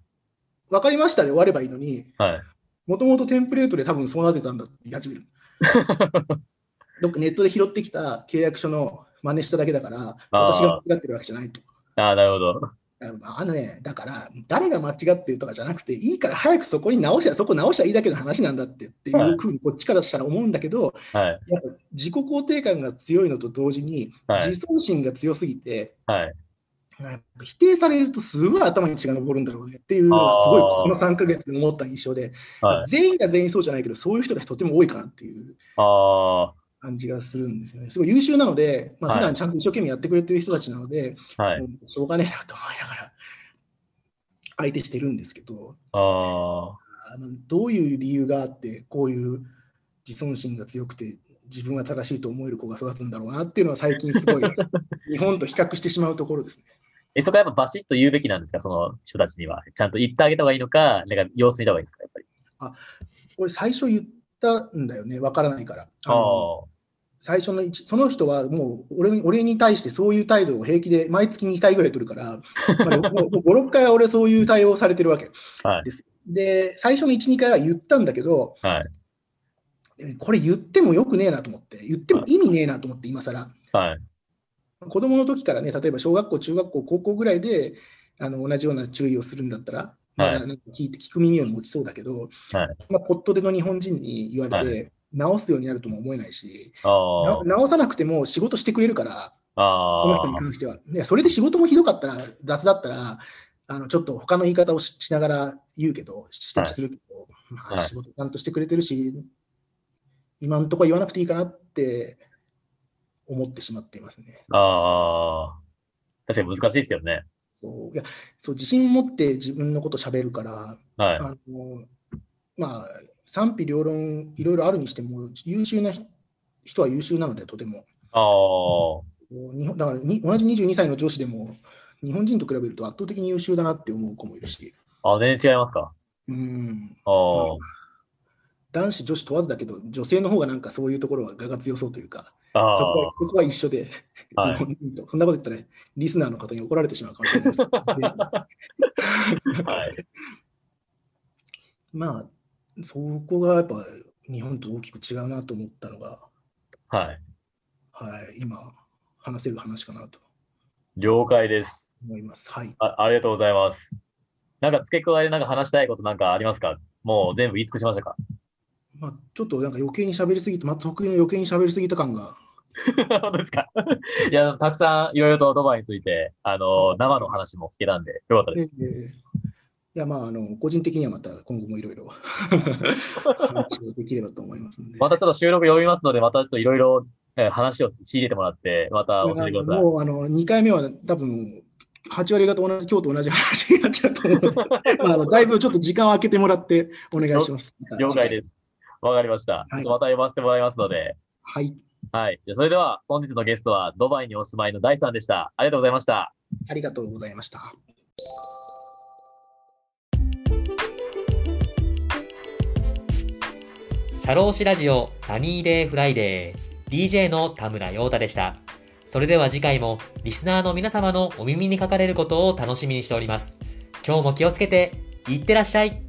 [SPEAKER 2] わかりましたで終わればいいのに、
[SPEAKER 3] はい。
[SPEAKER 2] もともとテンプレートで多分そうなってたんだって言い始める。[laughs] どっかネットで拾ってきた契約書の真似しただけだから、私が間違ってるわけじゃないと。
[SPEAKER 3] ああ、なるほど。
[SPEAKER 2] あのね、だから、誰が間違ってるとかじゃなくて、いいから早くそこに直しゃ、そこ直しゃいいだけの話なんだってっていうふうにこっちからしたら思うんだけど、
[SPEAKER 3] はい。
[SPEAKER 2] やっぱ自己肯定感が強いのと同時に、
[SPEAKER 3] はい
[SPEAKER 2] 自尊心が強すぎて、
[SPEAKER 3] はい。
[SPEAKER 2] 否定されるとすごい頭に血が上るんだろうねっていうのがすごいこの3ヶ月で思った印象で、
[SPEAKER 3] はい。
[SPEAKER 2] 全員が全員そうじゃないけど、そういう人がとても多いかなっていう
[SPEAKER 3] あ
[SPEAKER 2] 感じがするんですよね。すごい優秀なので、まあ、
[SPEAKER 3] はい
[SPEAKER 2] 普段ちゃんと一生懸命やってくれてる人たちなので、
[SPEAKER 3] あ、はい。
[SPEAKER 2] しょうがねえなと思いながら相手してるんですけど、
[SPEAKER 3] あ
[SPEAKER 2] どういう理由があって、こういう自尊心が強くて、自分は正しいと思える子が育つんだろうなっていうのは最近すごい [laughs] 日本と比較してしまうところですね。
[SPEAKER 3] え、そこはやっぱバシッと言うべきなんですか？その人たちには。ちゃんと言ってあげた方がいいのか、なんか様子見た方がいいですか？やっぱり。
[SPEAKER 2] 俺最初言ったんだよね、わからないから。あ
[SPEAKER 3] あ
[SPEAKER 2] の最初の一その人はもう俺に俺に対してそういう態度を平気で毎月2回ぐらい取るから、まあ、もうもう5、6回は俺そういう対応されてるわけ
[SPEAKER 3] あ、はい。
[SPEAKER 2] です。で、最初の1、2回は言ったんだけど、
[SPEAKER 3] はい。
[SPEAKER 2] えこれ言ってもよくねえなと思って、言っても意味ねえなと思って、今更。
[SPEAKER 3] はい。
[SPEAKER 2] 子供の時からね、例えば小学校、中学校、高校ぐらいであの同じような注意をするんだったら、まだなんか聞いて聞く耳を持ちそうだけど、
[SPEAKER 3] はい
[SPEAKER 2] まあ、ポットでの日本人に言われて、直すようになるとも思えないし、直さなくても仕事してくれるから、
[SPEAKER 3] あ、
[SPEAKER 2] この人
[SPEAKER 3] あ
[SPEAKER 2] に関しては。ね、それで仕事もひどかったら、雑だったら、あのちょっと他の言い方をししながら言うけど、指摘するけど、まあ、
[SPEAKER 3] はい
[SPEAKER 2] 仕事ちゃんとしてくれてるし、今のところ言わなくていいかなって思ってしまっていますね。
[SPEAKER 3] あ、ああ。確かに難しいですよね。
[SPEAKER 2] そういやそう自信持って自分のこと喋るから、
[SPEAKER 3] はい。
[SPEAKER 2] あのまあ、賛否両論いろいろあるにしても、優秀な人人は優秀なので、とても。
[SPEAKER 3] ああ、
[SPEAKER 2] 日本だからに同じ22歳の女子でも、日本人と比べると圧倒的に優秀だなって思う子もいるし、
[SPEAKER 3] あ、全然違いますか？
[SPEAKER 2] うん。
[SPEAKER 3] ああ、
[SPEAKER 2] 男子、女子問わずだけど、女性の方がなんかそういうところは我が強そうというか、
[SPEAKER 3] あ
[SPEAKER 2] そこはそこは一緒で、
[SPEAKER 3] はい。
[SPEAKER 2] 日本人と。そんなこと言ったら、リスナーの方に怒られてしまうかもしれないです。[laughs]
[SPEAKER 3] はい。
[SPEAKER 2] まあ、そこがやっぱ日本と大きく違うなと思ったのが、
[SPEAKER 3] はい。
[SPEAKER 2] はい、今話せる話かなと
[SPEAKER 3] 了解です。
[SPEAKER 2] 思います。はい。
[SPEAKER 3] あありがとうございます。なんか付け加えでなんか話したいことなんかありますか？もう全部言い尽くしましたか？
[SPEAKER 2] まあ、ちょっとなんか余計に喋りすぎて、また得意の余計に喋りすぎた感が [laughs]
[SPEAKER 3] 本当ですか？いや、たくさんいろいろとドバイについて、あの、生の話も聞けたんで、よかった
[SPEAKER 2] え
[SPEAKER 3] です。
[SPEAKER 2] えいや、まあ、あの、個人的にはまた今後もいろいろ [laughs] 話をできればと思いますので。
[SPEAKER 3] またちょっと収録読みますので、またちょっといろいろえー話を仕入れてもらって、また教えてください。
[SPEAKER 2] もうあの2回目は多分8割方同じ、今日と同じ話になっちゃうと思うので、[laughs] まあ、あのだいぶちょっと時間を空けてもらってお願いします。
[SPEAKER 3] 了解です。わかりました。
[SPEAKER 2] はい
[SPEAKER 3] また読ませてもらいますので。
[SPEAKER 2] はい、
[SPEAKER 3] はい。じゃあそれでは、本日のゲストはドバイにお住まいの大さんでした。ありがとうございました。
[SPEAKER 2] ありがとうございました。
[SPEAKER 1] シャローシラジオサニーデーフライデー DJ の田村陽太でした。それでは次回もリスナーの皆様のお耳にかかれることを楽しみにしております。今日も気をつけて、いってらっしゃい